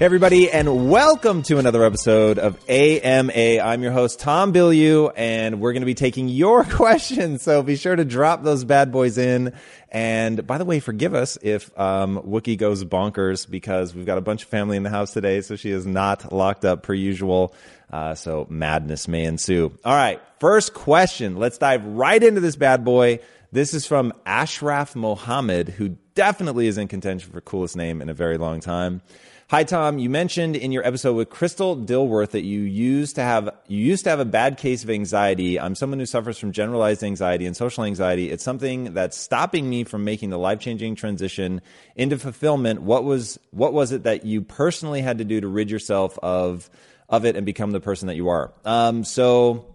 Hey everybody, and welcome to another episode of AMA. I'm your host, Tom Bilyeu, and we're going to be taking your questions. So be sure to drop those bad boys in. And by the way, forgive us if um, Wookie goes bonkers because we've got a bunch of family in the house today, so she is not locked up per usual. Uh, so madness may ensue. All right, first question. Let's dive right into this bad boy. This is from Ashraf Mohammed, who definitely is in contention for coolest name in a very long time. Hi Tom, you mentioned in your episode with Crystal Dilworth that you used to have you used to have a bad case of anxiety. I'm someone who suffers from generalized anxiety and social anxiety. It's something that's stopping me from making the life-changing transition into fulfillment. What was what was it that you personally had to do to rid yourself of of it and become the person that you are? Um, so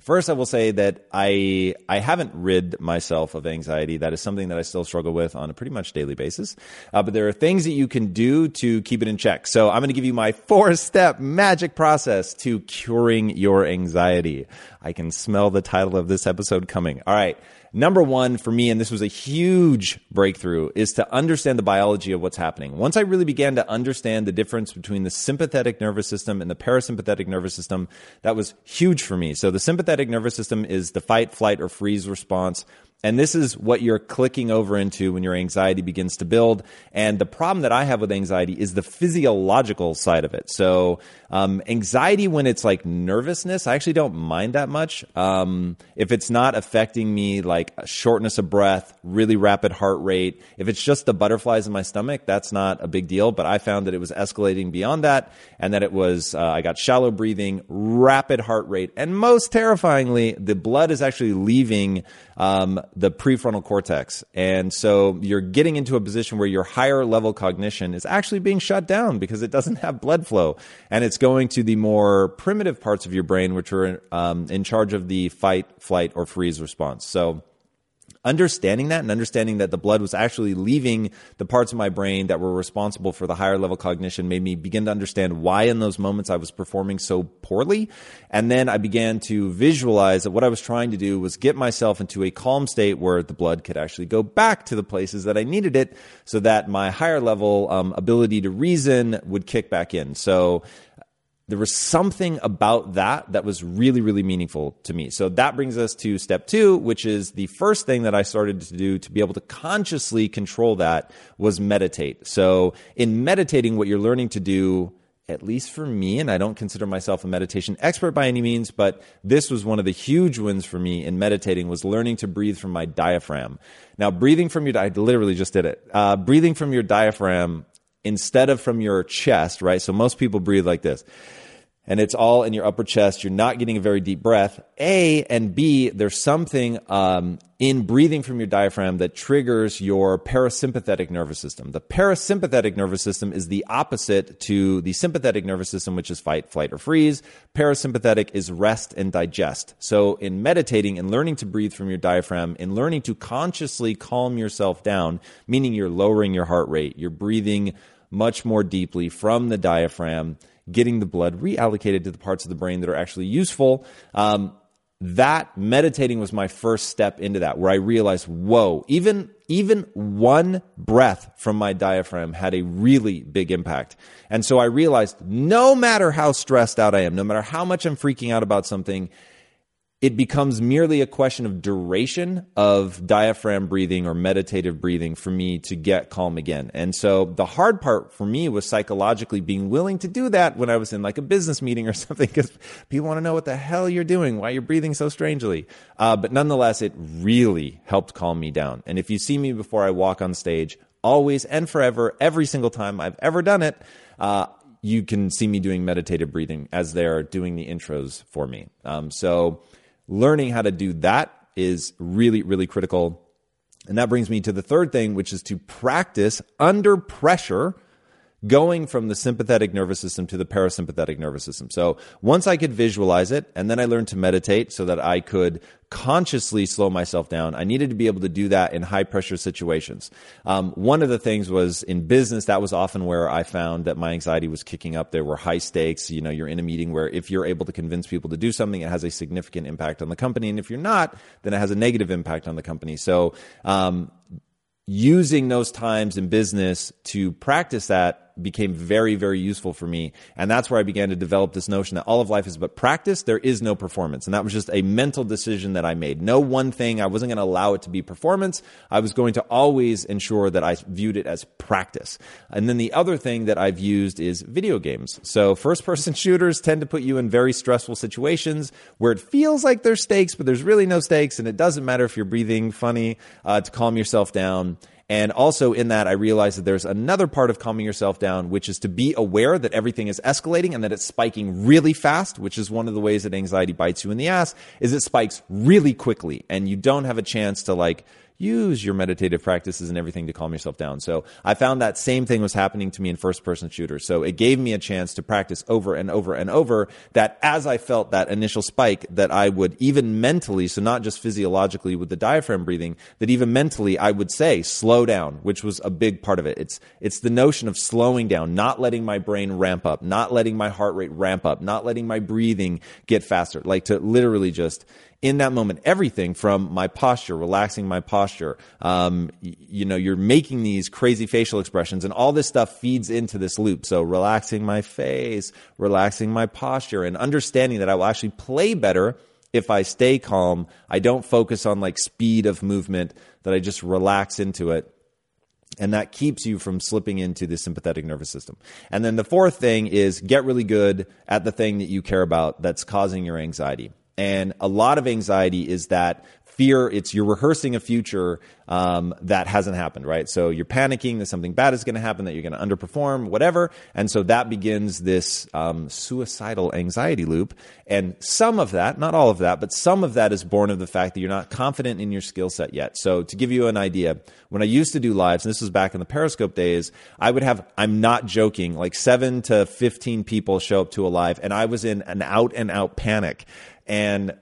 First, I will say that I I haven't rid myself of anxiety. That is something that I still struggle with on a pretty much daily basis. Uh, but there are things that you can do to keep it in check. So I'm going to give you my four step magic process to curing your anxiety. I can smell the title of this episode coming. All right. Number one for me, and this was a huge breakthrough, is to understand the biology of what's happening. Once I really began to understand the difference between the sympathetic nervous system and the parasympathetic nervous system, that was huge for me. So the sympathetic nervous system is the fight, flight, or freeze response. And this is what you're clicking over into when your anxiety begins to build. And the problem that I have with anxiety is the physiological side of it. So, um, anxiety when it's like nervousness, I actually don't mind that much. Um, if it's not affecting me like shortness of breath, really rapid heart rate, if it's just the butterflies in my stomach, that's not a big deal. But I found that it was escalating beyond that and that it was, uh, I got shallow breathing, rapid heart rate, and most terrifyingly, the blood is actually leaving um, the prefrontal cortex. And so you're getting into a position where your higher level cognition is actually being shut down because it doesn't have blood flow. And it's going to the more primitive parts of your brain, which are um, in charge of the fight, flight, or freeze response. So understanding that and understanding that the blood was actually leaving the parts of my brain that were responsible for the higher level cognition made me begin to understand why in those moments I was performing so poorly. And then I began to visualize that what I was trying to do was get myself into a calm state where the blood could actually go back to the places that I needed it so that my higher level um, ability to reason would kick back in. So there was something about that that was really, really meaningful to me. So that brings us to step two, which is the first thing that I started to do to be able to consciously control that was meditate. So in meditating, what you're learning to do at least for me, and I don't consider myself a meditation expert by any means, but this was one of the huge wins for me in meditating was learning to breathe from my diaphragm. Now, breathing from your, I literally just did it. Uh, breathing from your diaphragm instead of from your chest, right? So most people breathe like this and it's all in your upper chest. You're not getting a very deep breath. A and B, there's something um, in breathing from your diaphragm that triggers your parasympathetic nervous system. The parasympathetic nervous system is the opposite to the sympathetic nervous system, which is fight, flight, or freeze. Parasympathetic is rest and digest. So, in meditating and learning to breathe from your diaphragm, in learning to consciously calm yourself down, meaning you're lowering your heart rate, you're breathing much more deeply from the diaphragm getting the blood reallocated to the parts of the brain that are actually useful. Um, that meditating was my first step into that, where I realized, whoa, even even one breath from my diaphragm had a really big impact. And so I realized no matter how stressed out I am, no matter how much I'm freaking out about something, it becomes merely a question of duration of diaphragm breathing or meditative breathing for me to get calm again. And so the hard part for me was psychologically being willing to do that when I was in like a business meeting or something because people want to know what the hell you're doing, why you're breathing so strangely. Uh, but nonetheless, it really helped calm me down. And if you see me before I walk on stage, always and forever, every single time I've ever done it, uh, you can see me doing meditative breathing as they're doing the intros for me. Um, so, learning how to do that is really, really critical. And that brings me to the third thing, which is to practice under pressure going from the sympathetic nervous system to the parasympathetic nervous system. So once I could visualize it, and then I learned to meditate so that I could consciously slow myself down. I needed to be able to do that in high pressure situations. Um, one of the things was in business, that was often where I found that my anxiety was kicking up. There were high stakes. You know, you're in a meeting where if you're able to convince people to do something, it has a significant impact on the company. And if you're not, then it has a negative impact on the company. So, um, using those times in business to practice that became very, very useful for me. And that's where I began to develop this notion that all of life is but practice. There is no performance. And that was just a mental decision that I made. No one thing. I wasn't going to allow it to be performance. I was going to always ensure that I viewed it as practice. And then the other thing that I've used is video games. So first person shooters tend to put you in very stressful situations where it feels like there's stakes, but there's really no stakes. And it doesn't matter if you're breathing funny uh, to calm yourself down. And also in that, I realized that there's another part of calming yourself down, which is to be aware that everything is escalating and that it's spiking really fast, which is one of the ways that anxiety bites you in the ass, is it spikes really quickly. And you don't have a chance to like use your meditative practices and everything to calm yourself down. So I found that same thing was happening to me in first person shooters. So it gave me a chance to practice over and over and over that as I felt that initial spike, that I would even mentally, so not just physiologically with the diaphragm breathing, that even mentally I would say slow down, which was a big part of it. It's, it's the notion of slowing down, not letting my brain ramp up, not letting my heart rate ramp up, not letting my breathing get faster, like to literally just in that moment everything from my posture, relaxing my posture. Um, you know, you're making these crazy facial expressions, and all this stuff feeds into this loop. So, relaxing my face, relaxing my posture, and understanding that I will actually play better if I stay calm. I don't focus on like speed of movement, that I just relax into it. And that keeps you from slipping into the sympathetic nervous system. And then the fourth thing is get really good at the thing that you care about that's causing your anxiety. And a lot of anxiety is that fear it's you're rehearsing a future um, that hasn't happened right? So you're panicking that something bad is going to happen that you're going to underperform whatever. And so that begins this um, suicidal anxiety loop. And some of that not all of that but some of that is born of the fact that you're not confident in your skill set yet. So to give you an idea when i used to do lives and this was back in the periscope days i would have i'm not joking like 7 to 15 people show up to a live and i was in an out and out panic and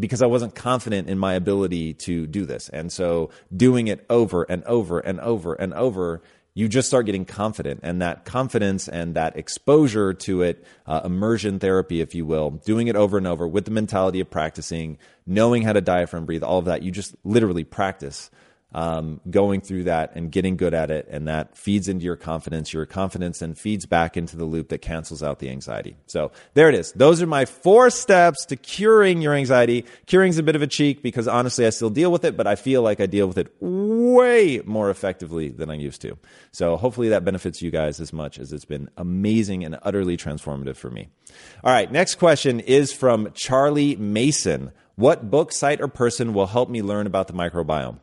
because I wasn't confident in my ability to do this. And so doing it over and over and over and over, you just start getting confident. And that confidence and that exposure to it, uh, immersion therapy, if you will, doing it over and over with the mentality of practicing, knowing how to diaphragm breathe, all of that, you just literally practice um, going through that and getting good at it. And that feeds into your confidence. Your confidence then feeds back into the loop that cancels out the anxiety. So there it is. Those are my four steps to curing your anxiety. Curing's a bit of a cheek because honestly, I still deal with it, but I feel like I deal with it way more effectively than I used to. So hopefully that benefits you guys as much as it's been amazing and utterly transformative for me. All right. Next question is from Charlie Mason. What book, site, or person will help me learn about the microbiome?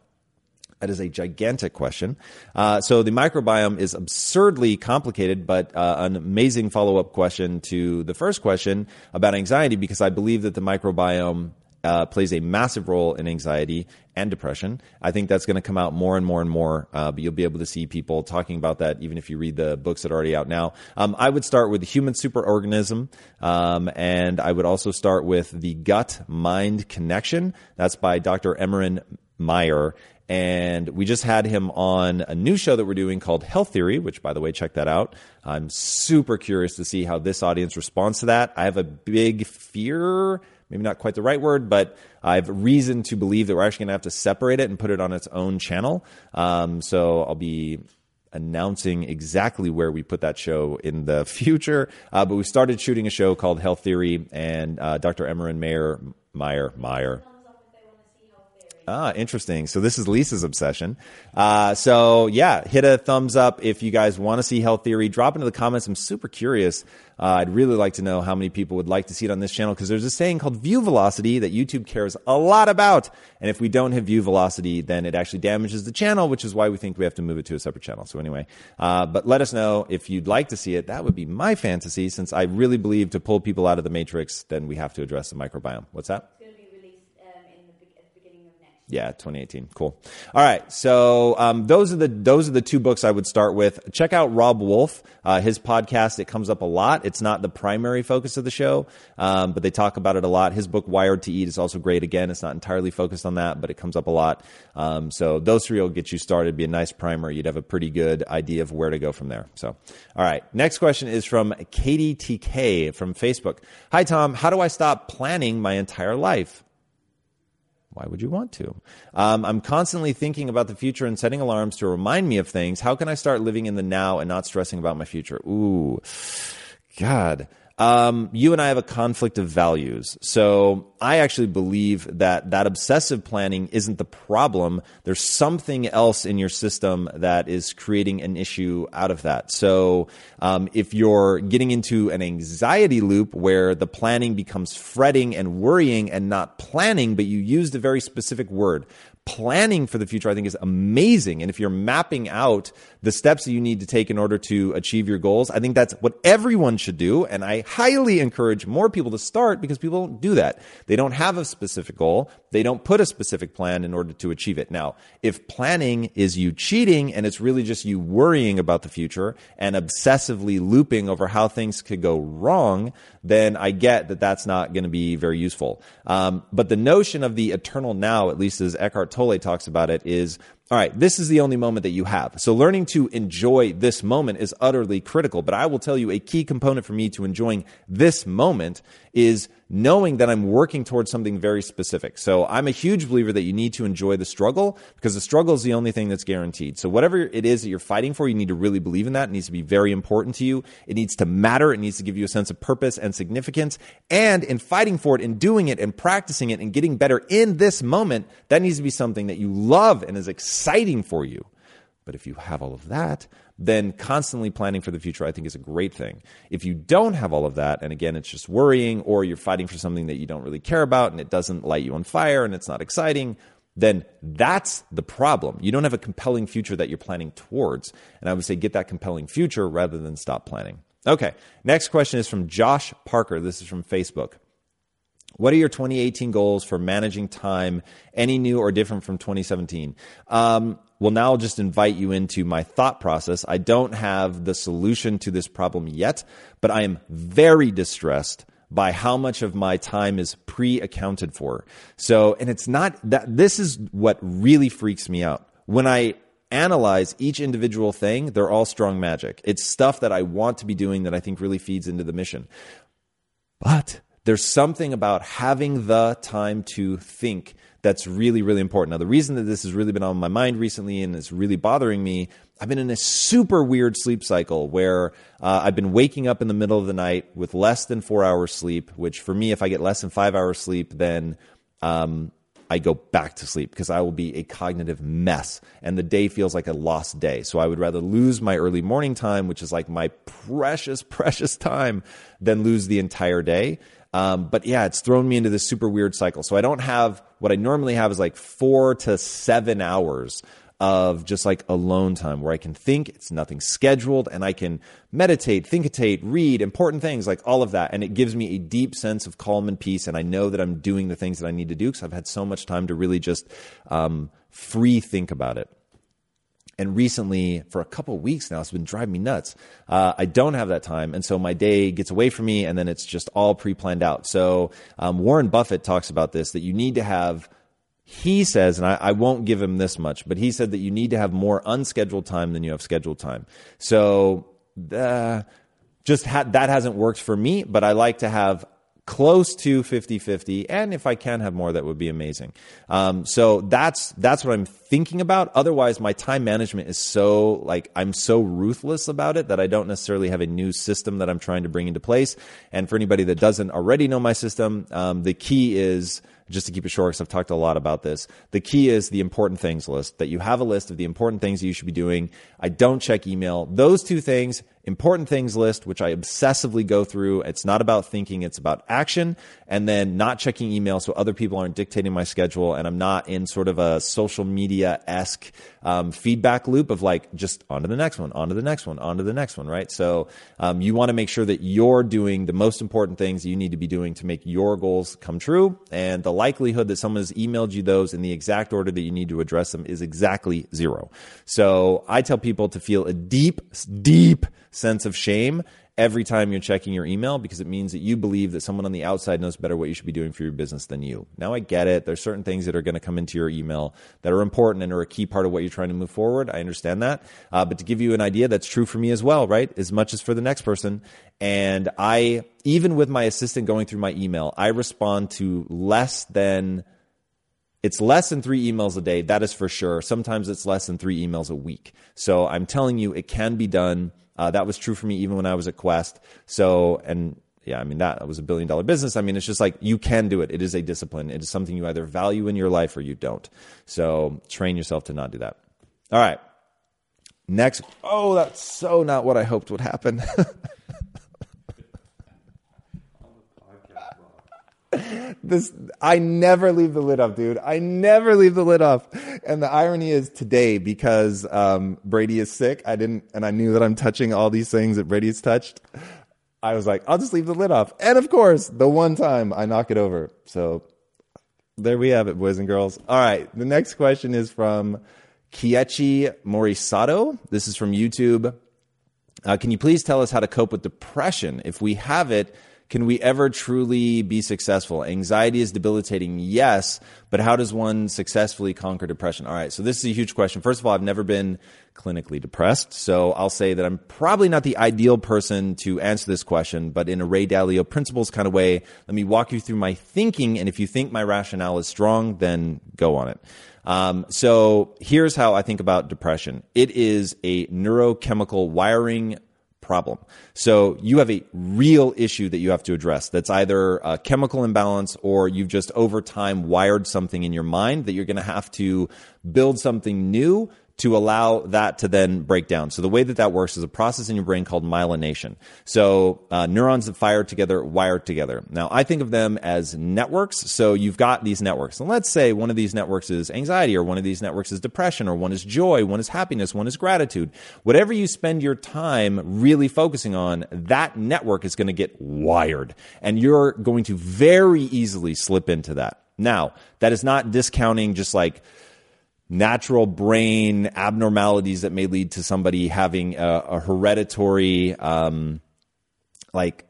That is a gigantic question. Uh, so the microbiome is absurdly complicated, but uh, an amazing follow up question to the first question about anxiety, because I believe that the microbiome uh, plays a massive role in anxiety and depression. I think that's going to come out more and more and more, uh, but you'll be able to see people talking about that even if you read the books that are already out now. Um, I would start with the human superorganism, um, and I would also start with the gut mind connection. That's by Dr. Emeran Meyer and we just had him on a new show that we're doing called Health Theory, which, by the way, check that out. I'm super curious to see how this audience responds to that. I have a big fear, maybe not quite the right word, but I have reason to believe that we're actually going to have to separate it and put it on its own channel. Um, so I'll be announcing exactly where we put that show in the future. Uh, but we started shooting a show called Health Theory, and uh, Dr. Emeran Mayer, Meyer, Meyer, Ah, interesting. So this is Lisa's obsession. Uh, so yeah, hit a thumbs up if you guys want to see Health Theory. Drop into the comments. I'm super curious. Uh, I'd really like to know how many people would like to see it on this channel because there's a saying called view velocity that YouTube cares a lot about. And if we don't have view velocity, then it actually damages the channel, which is why we think we have to move it to a separate channel. So anyway, uh, but let us know if you'd like to see it. That would be my fantasy since I really believe to pull people out of the matrix, then we have to address the microbiome. What's that? Yeah, 2018. Cool. All right. So um, those are the those are the two books I would start with. Check out Robb Wolf, uh, his podcast. It comes up a lot. It's not the primary focus of the show, um, but they talk about it a lot. His book Wired to Eat is also great. Again, it's not entirely focused on that, but it comes up a lot. Um, so those three will get you started. Be a nice primer. You'd have a pretty good idea of where to go from there. So, all right. Next question is from Katie TK from Facebook. Hi Tom. How do I stop planning my entire life? Why would you want to? Um, I'm constantly thinking about the future and setting alarms to remind me of things. How can I start living in the now and not stressing about my future? Ooh, God. Um, you and I have a conflict of values. So I actually believe that that obsessive planning isn't the problem. There's something else in your system that is creating an issue out of that. So um, if you're getting into an anxiety loop where the planning becomes fretting and worrying and not planning, but you used a very specific word, planning for the future, I think, is amazing. And if you're mapping out the steps that you need to take in order to achieve your goals, I think that's what everyone should do. And I highly encourage more people to start because people don't do that. They don't have a specific goal. They don't put a specific plan in order to achieve it. Now, if planning is you cheating and it's really just you worrying about the future and obsessively looping over how things could go wrong, then I get that that's not going to be very useful. Um, but the notion of the eternal now, at least as Eckhart Tolle talks about it, is all right, this is the only moment that you have. So learning to enjoy this moment is utterly critical. But I will tell you a key component for me to enjoying this moment is knowing that I'm working towards something very specific. So I'm a huge believer that you need to enjoy the struggle because the struggle is the only thing that's guaranteed. So whatever it is that you're fighting for, you need to really believe in that. It needs to be very important to you. It needs to matter. It needs to give you a sense of purpose and significance. And in fighting for it and doing it and practicing it and getting better in this moment, that needs to be something that you love and is exciting for you. But if you have all of that, then constantly planning for the future, I think, is a great thing. If you don't have all of that, and again, it's just worrying, or you're fighting for something that you don't really care about and it doesn't light you on fire and it's not exciting, then that's the problem. You don't have a compelling future that you're planning towards. And I would say get that compelling future rather than stop planning. Okay, next question is from Josh Parker. This is from Facebook. What are your 2018 goals for managing time? Any new or different from 2017? Um, well, now I'll just invite you into my thought process. I don't have the solution to this problem yet, but I am very distressed by how much of my time is pre accounted for. So, and it's not that this is what really freaks me out. When I analyze each individual thing, they're all strong magic. It's stuff that I want to be doing that I think really feeds into the mission. But there's something about having the time to think that's really, really important. Now, the reason that this has really been on my mind recently and is really bothering me, I've been in a super weird sleep cycle where uh, I've been waking up in the middle of the night with less than four hours sleep, which for me, if I get less than five hours sleep, then um, I go back to sleep because I will be a cognitive mess and the day feels like a lost day. So I would rather lose my early morning time, which is like my precious, precious time, than lose the entire day. Um, but yeah, it's thrown me into this super weird cycle. So I don't have what I normally have is like four to seven hours of just like alone time where I can think, it's nothing scheduled, and I can meditate, thinkitate, read important things, like all of that. And it gives me a deep sense of calm and peace. And I know that I'm doing the things that I need to do because I've had so much time to really just um, free think about it. And recently, for a couple weeks now, it's been driving me nuts. Uh, I don't have that time. And so my day gets away from me, and then it's just all pre planned out. So um, Warren Buffett talks about this that you need to have he says, and I, I, won't give him this much, but he said that you need to have more unscheduled time than you have scheduled time. So uh, just ha- that hasn't worked for me, but I like to have close to 50-50 and if i can have more that would be amazing um, so that's that's what i'm thinking about otherwise my time management is so like i'm so ruthless about it that i don't necessarily have a new system that i'm trying to bring into place and for anybody that doesn't already know my system um, the key is just to keep it short, because I've talked a lot about this. The key is the important things list, that you have a list of the important things you should be doing. I don't check email. Those two things, important things list, which I obsessively go through. It's not about thinking, it's about action. And then not checking email so other people aren't dictating my schedule and I'm not in sort of a social media esque um, feedback loop of like just on to the next one, on to the next one, on to the next one, right? So um, you want to make sure that you're doing the most important things you need to be doing to make your goals come true. And the likelihood that someone has emailed you those in the exact order that you need to address them is exactly zero. So I tell people to feel a deep, deep sense of shame every time you're checking your email because it means that you believe that someone on the outside knows better what you should be doing for your business than you. Now I get it. There's certain things that are going to come into your email that are important and are a key part of what you're trying to move forward. I understand that. Uh, but to give you an idea, that's true for me as well, right? As much as for the next person. And I, even with my assistant going through my email, I respond to less than it's less than three emails a day, that is for sure. Sometimes it's less than three emails a week. So I'm telling you, it can be done. Uh, that was true for me even when I was at Quest. So, and yeah, I mean, that was a billion dollar business. I mean, it's just like you can do it. It is a discipline. It is something you either value in your life or you don't. So train yourself to not do that. All right. Next. Oh, that's so not what I hoped would happen. this I never leave the lid off, dude. I never leave the lid off. And the irony is today because um, Brady is sick. I didn't, and I knew that I'm touching all these things that Brady's touched. I was like, I'll just leave the lid off. And of course, the one time I knock it over. So there we have it, boys and girls. All right, the next question is from Kiechi Morisato. This is from YouTube. Uh, can you please tell us how to cope with depression if we have it? Can we ever truly be successful? Anxiety is debilitating, yes, but how does one successfully conquer depression? All right, so this is a huge question. First of all, I've never been clinically depressed, so I'll say that I'm probably not the ideal person to answer this question, but in a Ray Dalio principles kind of way, let me walk you through my thinking, and if you think my rationale is strong, then go on it. Um, so here's how I think about depression. It is a neurochemical wiring problem. So you have a real issue that you have to address that's either a chemical imbalance or you've just over time wired something in your mind that you're going to have to build something new to allow that to then break down. So the way that that works is a process in your brain called myelination. So uh, neurons that fire together wire together. Now I think of them as networks. So you've got these networks, and let's say one of these networks is anxiety, or one of these networks is depression, or one is joy, one is happiness, one is gratitude. Whatever you spend your time really focusing on, that network is going to get wired, and you're going to very easily slip into that. Now that is not discounting just like natural brain abnormalities that may lead to somebody having a, a hereditary um, like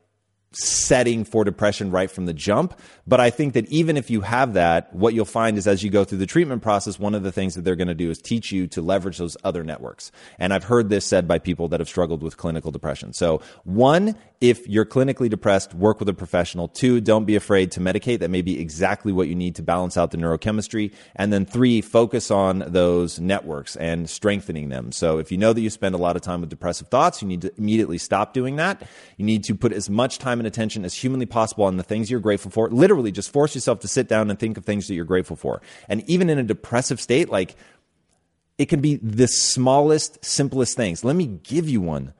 setting for depression right from the jump. But I think that even if you have that, what you'll find is as you go through the treatment process, one of the things that they're going to do is teach you to leverage those other networks. And I've heard this said by people that have struggled with clinical depression. So one, if you're clinically depressed, work with a professional. Two, don't be afraid to medicate. That may be exactly what you need to balance out the neurochemistry. And then three, focus on those networks and strengthening them. So if you know that you spend a lot of time with depressive thoughts, you need to immediately stop doing that. You need to put as much time and attention as humanly possible on the things you're grateful for. Literally just force yourself to sit down and think of things that you're grateful for. And even in a depressive state, like it can be the smallest, simplest things. Let me give you one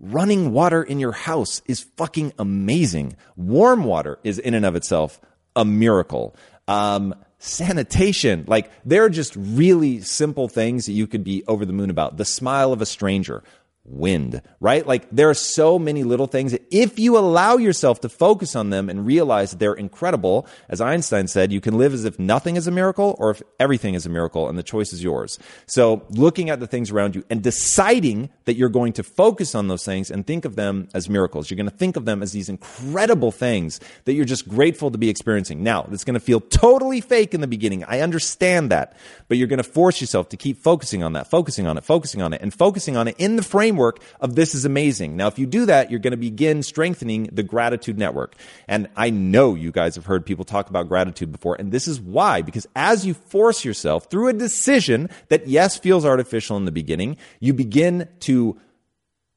running water in your house is fucking amazing. Warm water is in and of itself a miracle. Um, sanitation, like there are just really simple things that you could be over the moon about. The smile of a stranger, wind, right? Like there are so many little things that if you allow yourself to focus on them and realize that they're incredible, as Einstein said, you can live as if nothing is a miracle or if everything is a miracle and the choice is yours. So looking at the things around you and deciding that you're going to focus on those things and think of them as miracles. You're going to think of them as these incredible things that you're just grateful to be experiencing. Now, it's going to feel totally fake in the beginning. I understand that, but you're going to force yourself to keep focusing on that, focusing on it, focusing on it, and focusing on it in the frame framework of this is amazing. Now, if you do that, you're going to begin strengthening the gratitude network. And I know you guys have heard people talk about gratitude before. And this is why, because as you force yourself through a decision that yes feels artificial in the beginning, you begin to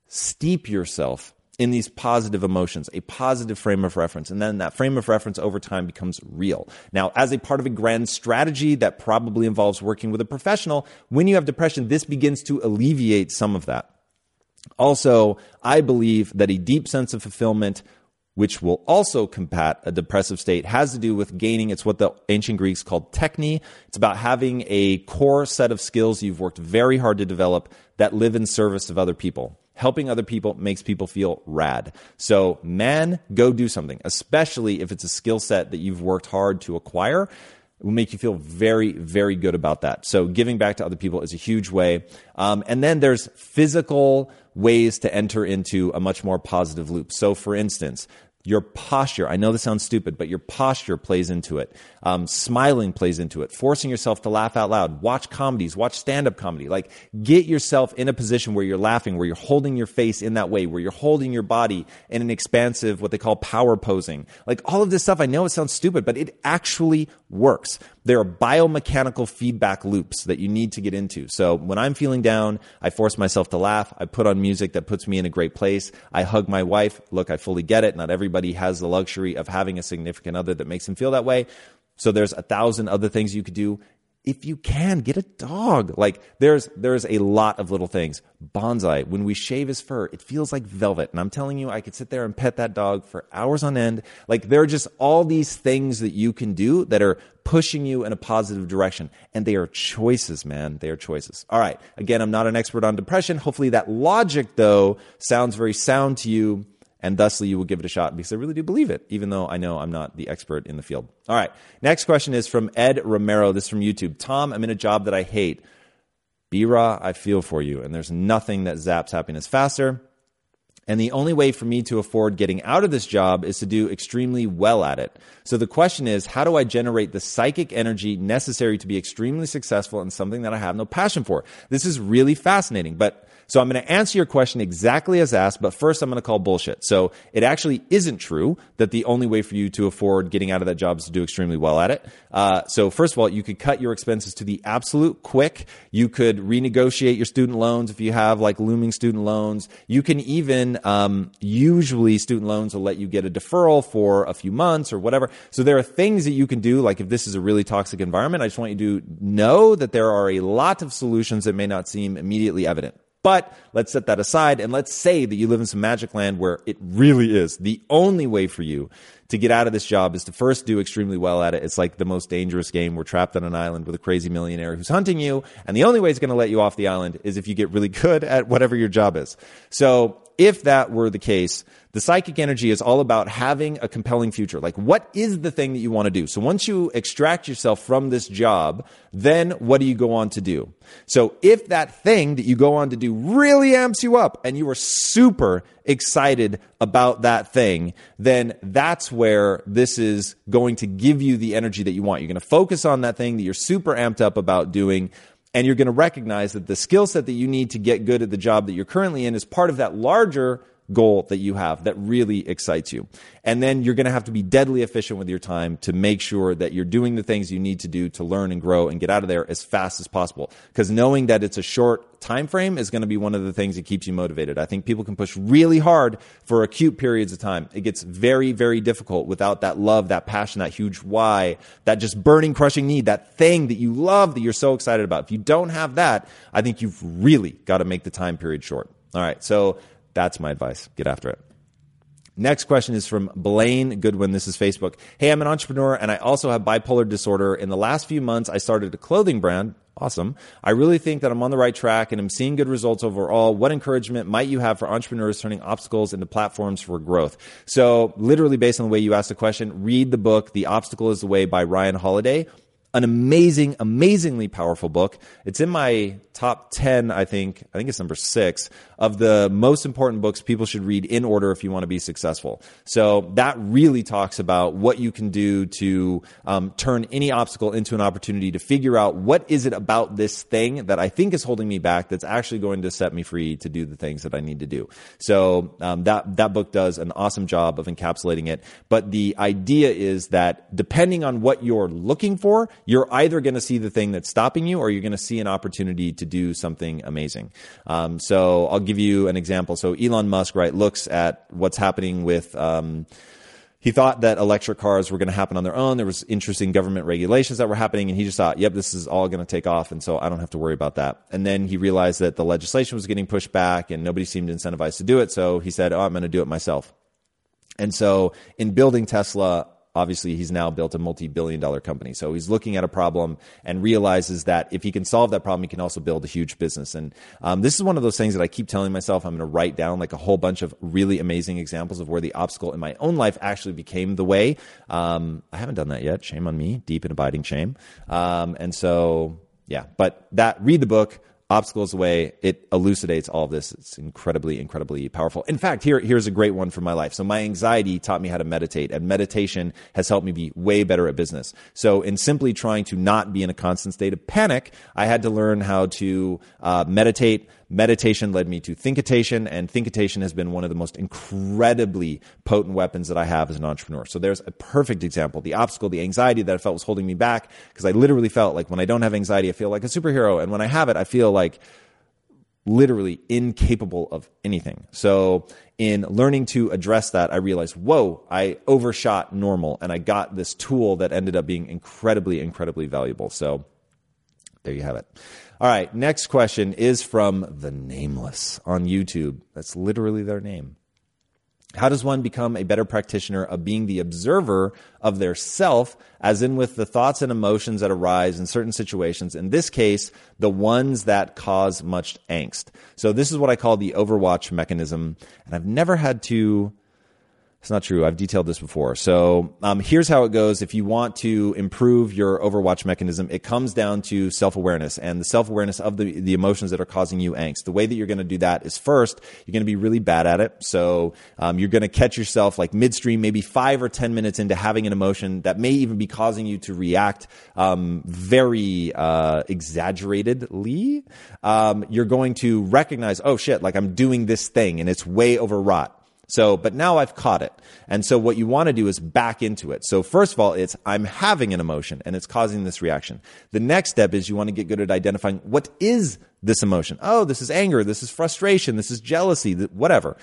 steep yourself in these positive emotions, a positive frame of reference. And then that frame of reference over time becomes real. Now, as a part of a grand strategy that probably involves working with a professional, when you have depression, this begins to alleviate some of that. Also, I believe that a deep sense of fulfillment, which will also combat a depressive state, has to do with gaining. It's what the ancient Greeks called techne. It's about having a core set of skills you've worked very hard to develop that live in service of other people helping other people makes people feel rad. So, man, go do something, especially if it's a skill set that you've worked hard to acquire. It will make you feel very, very good about that. So, giving back to other people is a huge way. Um, and then there's physical ways to enter into a much more positive loop. So, for instance, your posture, I know this sounds stupid, but your posture plays into it. Um, smiling plays into it. Forcing yourself to laugh out loud. Watch comedies, watch stand up comedy. Like, get yourself in a position where you're laughing, where you're holding your face in that way, where you're holding your body in an expansive, what they call power posing. Like, all of this stuff, I know it sounds stupid, but it actually works. There are biomechanical feedback loops that you need to get into. So when I'm feeling down, I force myself to laugh. I put on music that puts me in a great place. I hug my wife. Look, I fully get it. Not everybody has the luxury of having a significant other that makes them feel that way. So there's a thousand other things you could do if you can get a dog. Like there's there's a lot of little things. Bonsai when we shave his fur it feels like velvet. And i'm telling you i could sit there and pet that dog for hours on end. Like there are just all these things that you can do that are pushing you in a positive direction. And they are choices man. They are choices. All right. Again i'm not an expert on depression. Hopefully that logic though sounds very sound to you and thusly you will give it a shot because I really do believe it, even though I know I'm not the expert in the field. All right. Next question is from Ed Romero. This is from YouTube. Tom, I'm in a job that I hate. B-Raw, I feel for you. And there's nothing that zaps happiness faster. And the only way for me to afford getting out of this job is to do extremely well at it. So the question is, how do I generate the psychic energy necessary to be extremely successful in something that I have no passion for? This is really fascinating, but so I'm going to answer your question exactly as asked, but first I'm going to call bullshit. So it actually isn't true that the only way for you to afford getting out of that job is to do extremely well at it. Uh, so first of all, you could cut your expenses to the absolute quick. You could renegotiate your student loans if you have like looming student loans. You can even um, usually student loans will let you get a deferral for a few months or whatever. So there are things that you can do. Like if this is a really toxic environment, I just want you to know that there are a lot of solutions that may not seem immediately evident. But let's set that aside and let's say that you live in some magic land where it really is the only way for you to get out of this job is to first do extremely well at it. It's like the most dangerous game. We're trapped on an island with a crazy millionaire who's hunting you. And the only way he's going to let you off the island is if you get really good at whatever your job is. So if that were the case, the psychic energy is all about having a compelling future. Like, what is the thing that you want to do? So once you extract yourself from this job, then what do you go on to do? So if that thing that you go on to do really amps you up and you are super excited about that thing, then that's where this is going to give you the energy that you want. You're going to focus on that thing that you're super amped up about doing and you're going to recognize that the skill set that you need to get good at the job that you're currently in is part of that larger goal that you have that really excites you. And then you're going to have to be deadly efficient with your time to make sure that you're doing the things you need to do to learn and grow and get out of there as fast as possible. Because knowing that it's a short time frame is going to be one of the things that keeps you motivated. I think people can push really hard for acute periods of time. It gets very, very difficult without that love, that passion, that huge why, that just burning, crushing need, that thing that you love that you're so excited about. If you don't have that, I think you've really got to make the time period short. All right. So that's my advice. Get after it. Next question is from Blaine Goodwin. This is Facebook. Hey, I'm an entrepreneur and I also have bipolar disorder. In the last few months, I started a clothing brand. Awesome. I really think that I'm on the right track and I'm seeing good results overall. What encouragement might you have for entrepreneurs turning obstacles into platforms for growth? So, literally, based on the way you asked the question, read the book, The Obstacle is the Way by Ryan Holiday an amazing, amazingly powerful book. It's in my top 10, I think. I think it's number six of the most important books people should read in order if you want to be successful. So that really talks about what you can do to um, turn any obstacle into an opportunity to figure out what is it about this thing that I think is holding me back that's actually going to set me free to do the things that I need to do. So um, that that book does an awesome job of encapsulating it. But the idea is that depending on what you're looking for, you're either going to see the thing that's stopping you, or you're going to see an opportunity to do something amazing. Um, so I'll give you an example. So Elon Musk, right, looks at what's happening with. Um, he thought that electric cars were going to happen on their own. There was interesting government regulations that were happening, and he just thought, "Yep, this is all going to take off," and so I don't have to worry about that. And then he realized that the legislation was getting pushed back, and nobody seemed incentivized to do it. So he said, "Oh, I'm going to do it myself." And so, in building Tesla, obviously he's now built a multi-billion dollar company. So he's looking at a problem and realizes that if he can solve that problem he can also build a huge business. And um, this is one of those things that i keep telling myself i'm going to write down like a whole bunch of really amazing examples of where the obstacle in my own life actually became the way. Um, i haven't done that yet. Shame on me. Deep and abiding shame. Um, and so yeah. But that read the book obstacles away. It elucidates all of this. It's incredibly, incredibly powerful. In fact, here, here's a great one from my life. So my anxiety taught me how to meditate and meditation has helped me be way better at business. So in simply trying to not be in a constant state of panic, I had to learn how to uh, meditate, meditation led me to thinkitation and thinkitation has been one of the most incredibly potent weapons that i have as an entrepreneur. So there's a perfect example. The obstacle the anxiety that i felt was holding me back because i literally felt like when i don't have anxiety i feel like a superhero and when i have it i feel like literally incapable of anything. So in learning to address that i realized whoa i overshot normal and i got this tool that ended up being incredibly incredibly valuable. So there you have it all right, next question is from The Nameless on YouTube. That's literally their name. How does one become a better practitioner of being the observer of their self, as in with the thoughts and emotions that arise in certain situations? In this case, the ones that cause much angst. So this is what I call the overwatch mechanism. And I've never had to it's not true. I've detailed this before. So um, here's how it goes. If you want to improve your Overwatch mechanism, it comes down to self awareness and the self awareness of the, the emotions that are causing you angst. The way that you're going to do that is first, you're going to be really bad at it. So um, you're going to catch yourself like midstream, maybe five or 10 minutes into having an emotion that may even be causing you to react um, very uh, exaggeratedly. Um, you're going to recognize, oh shit, like I'm doing this thing and it's way overwrought so, but now I've caught it. And so what you want to do is back into it. So first of all, it's I'm having an emotion and it's causing this reaction. The next step is you want to get good at identifying what is this emotion? Oh, this is anger. This is frustration. This is jealousy, whatever.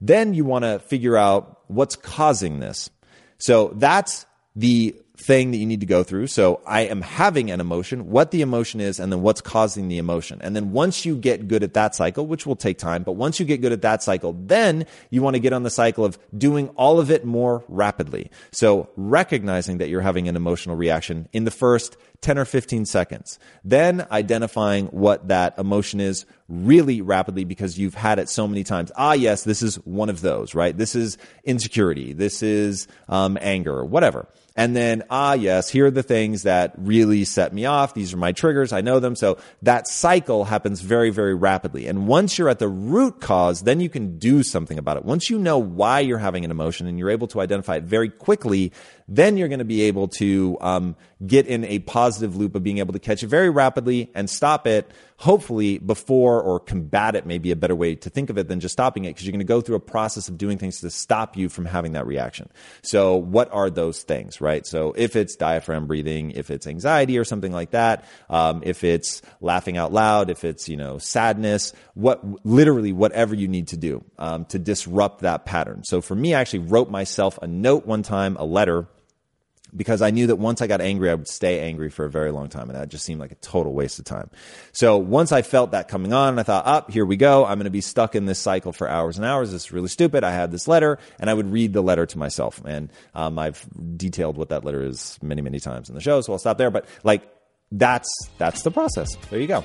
Then you want to figure out what's causing this. So that's the thing that you need to go through. So I am having an emotion, what the emotion is, and then what's causing the emotion. And then once you get good at that cycle, which will take time, but once you get good at that cycle, then you want to get on the cycle of doing all of it more rapidly. So recognizing that you're having an emotional reaction in the first 10 or 15 seconds. Then identifying what that emotion is really rapidly because you've had it so many times. Ah, yes, this is one of those, right? This is insecurity. This is um, anger, whatever. And then, ah, yes, here are the things that really set me off. These are my triggers. I know them. So that cycle happens very, very rapidly. And once you're at the root cause, then you can do something about it. Once you know why you're having an emotion and you're able to identify it very quickly, then you're going to be able to um, get in a positive loop of being able to catch it very rapidly and stop it, hopefully before or combat it may be a better way to think of it than just stopping it because you're going to go through a process of doing things to stop you from having that reaction. So what are those things, right? So if it's diaphragm breathing, if it's anxiety or something like that, um, if it's laughing out loud, if it's, you know, sadness, what, literally whatever you need to do um, to disrupt that pattern. So for me, I actually wrote myself a note one time, a letter because I knew that once I got angry, I would stay angry for a very long time. And that just seemed like a total waste of time. So once I felt that coming on, I thought, up, oh, here we go. I'm going to be stuck in this cycle for hours and hours. This is really stupid. I had this letter and I would read the letter to myself. And um, I've detailed what that letter is many, many times in the show. So I'll stop there. But like, that's, that's the process. There you go.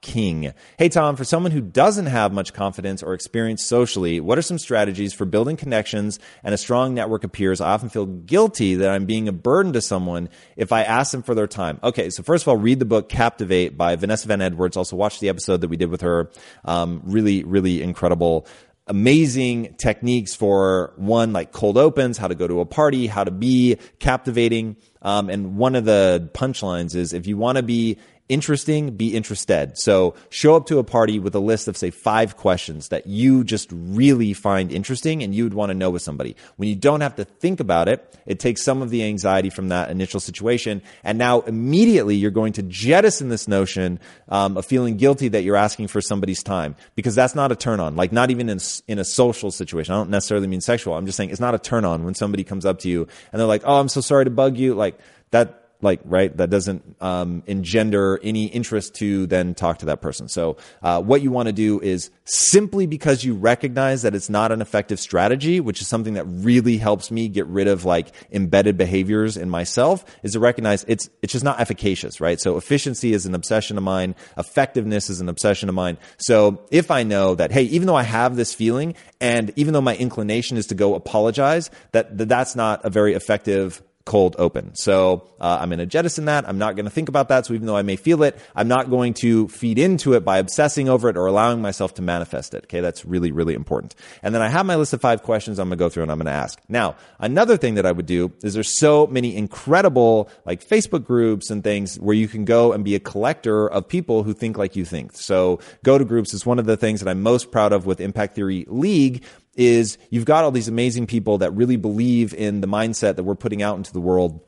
King. Hey, Tom, for someone who doesn't have much confidence or experience socially, what are some strategies for building connections and a strong network of peers? I often feel guilty that I'm being a burden to someone if I ask them for their time. Okay. So first of all, read the book Captivate by Vanessa Van Edwards. Also watch the episode that we did with her. Um, really, really incredible amazing techniques for one, like cold opens, how to go to a party, how to be captivating. Um, and one of the punchlines is if you want to be interesting, be interested. So show up to a party with a list of say five questions that you just really find interesting and you would want to know with somebody. When you don't have to think about it, it takes some of the anxiety from that initial situation. And now immediately you're going to jettison this notion um, of feeling guilty that you're asking for somebody's time because that's not a turn on. Like not even in, in a social situation. I don't necessarily mean sexual. I'm just saying it's not a turn on when somebody comes up to you and they're like, "Oh, I'm so sorry to bug you." Like that like right that doesn't um, engender any interest to then talk to that person. So uh, what you want to do is simply because you recognize that it's not an effective strategy which is something that really helps me get rid of like embedded behaviors in myself is to recognize it's it's just not efficacious right? So efficiency is an obsession of mine. Effectiveness is an obsession of mine. So if i know that hey even though i have this feeling and even though my inclination is to go apologize that, that that's not a very effective cold open. So uh, I'm going to jettison that. I'm not going to think about that. So even though I may feel it, I'm not going to feed into it by obsessing over it or allowing myself to manifest it. Okay, that's really really important. And then I have my list of five questions I'm going to go through and I'm going to ask. Now, another thing that I would do is there's so many incredible like Facebook groups and things where you can go and be a collector of people who think like you think. So go to groups is one of the things that I'm most proud of with Impact Theory League is you've got all these amazing people that really believe in the mindset that we're putting out into the world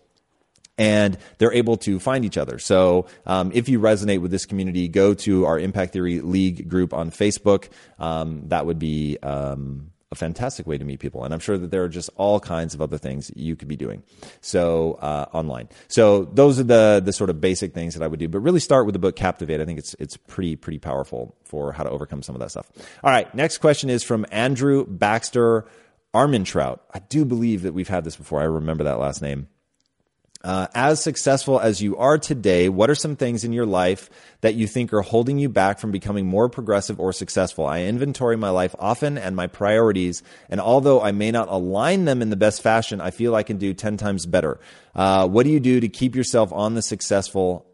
and they're able to find each other. So, um, if you resonate with this community, go to our Impact Theory League group on Facebook. Um, that would be um, a fantastic way to meet people. And I'm sure that there are just all kinds of other things you could be doing. So uh, online. So those are the the sort of basic things that I would do. But really start with the book Captivate. I think it's it's pretty pretty powerful for how to overcome some of that stuff. All right. Next question is from Andrew Baxter Armentrout. I do believe that we've had this before. I remember that last name. Uh, as successful as you are today, what are some things in your life that you think are holding you back from becoming more progressive or successful? I inventory my life often and my priorities, and although I may not align them in the best fashion, I feel I can do 10 times better. Uh, what do you do to keep yourself on the successful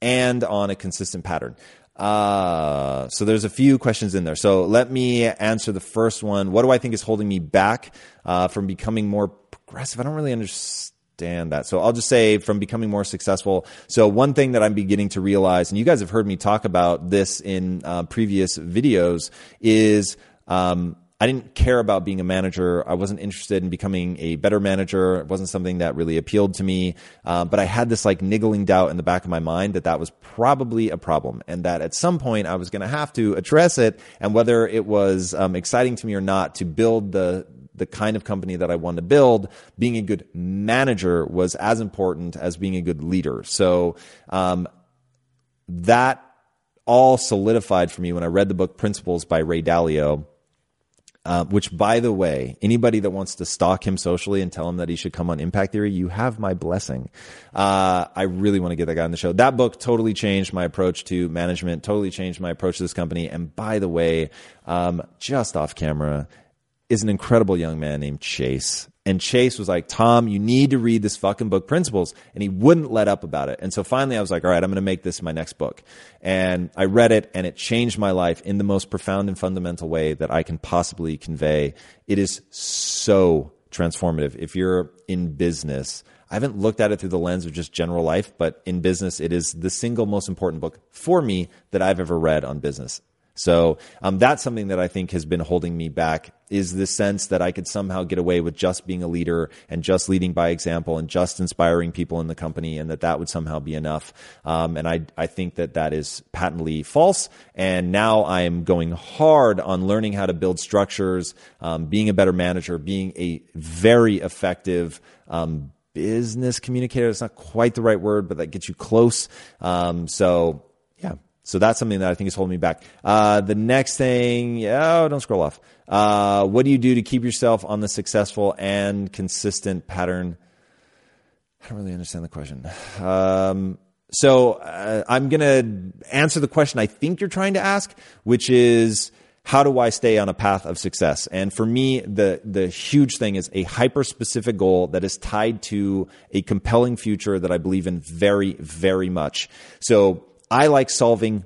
and on a consistent pattern? Uh, so there's a few questions in there. So let me answer the first one. What do I think is holding me back uh, from becoming more progressive? I don't really understand understand that. So I'll just say from becoming more successful. So one thing that I'm beginning to realize, and you guys have heard me talk about this in uh, previous videos, is um, I didn't care about being a manager. I wasn't interested in becoming a better manager. It wasn't something that really appealed to me. Uh, but I had this like niggling doubt in the back of my mind that that was probably a problem and that at some point I was going to have to address it. And whether it was um, exciting to me or not to build the the kind of company that I want to build, being a good manager was as important as being a good leader. So um, that all solidified for me when I read the book Principles by Ray Dalio. Uh, which, by the way, anybody that wants to stalk him socially and tell him that he should come on Impact Theory, you have my blessing. Uh, I really want to get that guy on the show. That book totally changed my approach to management, totally changed my approach to this company. And by the way, um, just off camera, is an incredible young man named Chase. And Chase was like, Tom, you need to read this fucking book, Principles. And he wouldn't let up about it. And so finally I was like, all right, I'm going to make this my next book. And I read it and it changed my life in the most profound and fundamental way that I can possibly convey. It is so transformative. If you're in business, I haven't looked at it through the lens of just general life, but in business, it is the single most important book for me that I've ever read on business. So um, that's something that I think has been holding me back is the sense that I could somehow get away with just being a leader and just leading by example and just inspiring people in the company and that that would somehow be enough. Um, and I, I think that that is patently false. And now I am going hard on learning how to build structures, um, being a better manager, being a very effective um, business communicator. It's not quite the right word, but that gets you close. Um, so yeah, so that's something that I think is holding me back. Uh, the next thing, oh, don't scroll off. Uh, what do you do to keep yourself on the successful and consistent pattern? I don't really understand the question. Um, so uh, I'm going to answer the question I think you're trying to ask, which is how do I stay on a path of success? And for me, the the huge thing is a hyper specific goal that is tied to a compelling future that I believe in very, very much. So I like solving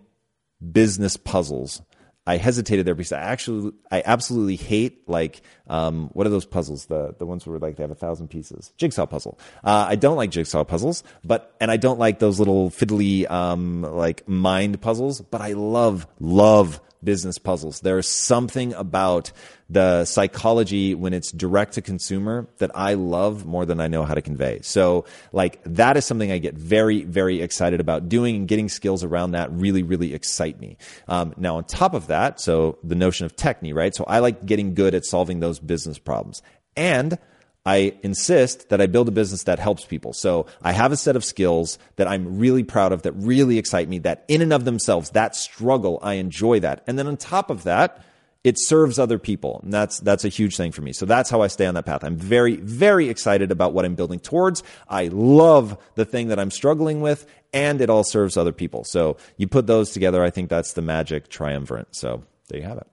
business puzzles. I hesitated there because I actually, I absolutely hate like, um, what are those puzzles? The the ones where like they have a thousand pieces. Jigsaw puzzle. Uh, I don't like jigsaw puzzles, but and I don't like those little fiddly um, like mind puzzles. But I love love business puzzles. There's something about the psychology when it's direct to consumer that I love more than I know how to convey. So like that is something I get very, very excited about doing and getting skills around that really, really excite me. Um, now on top of that, so the notion of technique, right? So I like getting good at solving those business problems and I insist that I build a business that helps people. So I have a set of skills that I'm really proud of, that really excite me, that in and of themselves, that struggle, I enjoy that. And then on top of that, it serves other people. And that's, that's a huge thing for me. So that's how I stay on that path. I'm very, very excited about what I'm building towards. I love the thing that I'm struggling with and it all serves other people. So you put those together. I think that's the magic triumvirate. So there you have it.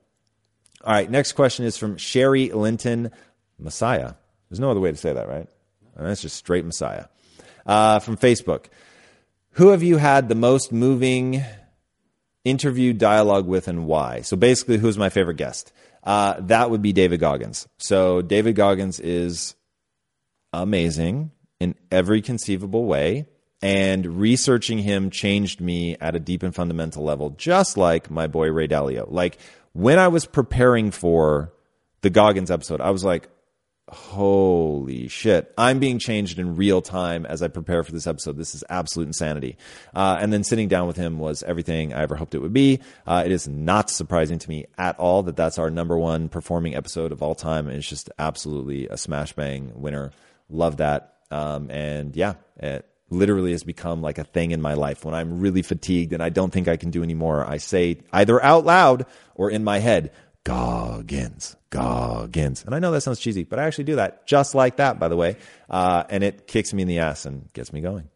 All right. Next question is from Sherry Linton Messiah. There's no other way to say that, right? That's just straight Messiah. Uh, from Facebook. Who have you had the most moving interview dialogue with and why? So basically, who's my favorite guest? Uh, that would be David Goggins. So David Goggins is amazing in every conceivable way. And researching him changed me at a deep and fundamental level, just like my boy Ray Dalio. Like when I was preparing for the Goggins episode, I was like, holy shit. I'm being changed in real time as i prepare for this episode. This is absolute insanity. Uh, and then sitting down with him was everything i ever hoped it would be. Uh, it is not surprising to me at all that that's our number one performing episode of all time. It's just absolutely a smash bang winner. Love that. Um, and yeah it literally has become like a thing in my life. When i'm really fatigued and i don't think i can do anymore i say either out loud or in my head Goggins, Goggins. And I know that sounds cheesy, but I actually do that just like that, by the way. Uh, and it kicks me in the ass and gets me going.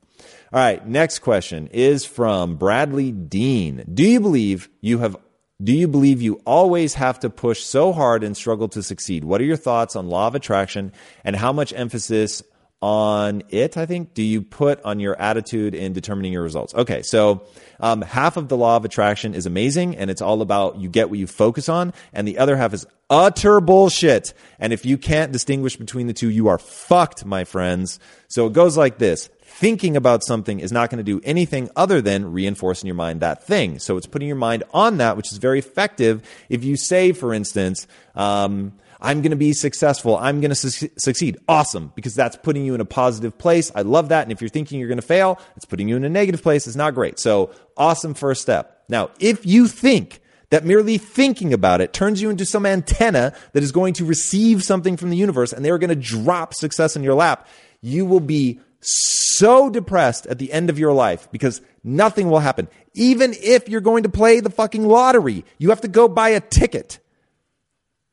All right. Next question is from Bradley Dean. Do you believe you have do you believe you always have to push so hard and struggle to succeed? What are your thoughts on law of attraction and how much emphasis on it, I think, do you put on your attitude in determining your results? Okay, so um, half of the law of attraction is amazing and it's all about you get what you focus on, and the other half is utter bullshit. And if you can't distinguish between the two, you are fucked, my friends. So it goes like this. Thinking about something is not going to do anything other than reinforce in your mind that thing. So it's putting your mind on that, which is very effective. If you say, for instance, um, I'm going to be successful. I'm going to su- succeed. Awesome. Because that's putting you in a positive place. I love that. And if you're thinking you're going to fail, it's putting you in a negative place. It's not great. So awesome first step. Now, if you think that merely thinking about it turns you into some antenna that is going to receive something from the universe and they're going to drop success in your lap, you will be so depressed at the end of your life because nothing will happen. Even if you're going to play the fucking lottery, you have to go buy a ticket.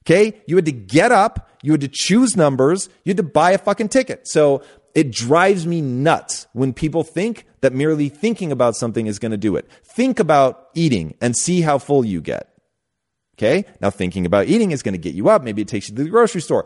Okay. You had to get up. You had to choose numbers. You had to buy a fucking ticket. So it drives me nuts when people think that merely thinking about something is going to do it. Think about eating and see how full you get. Okay. Now thinking about eating is going to get you up. Maybe it takes you to the grocery store.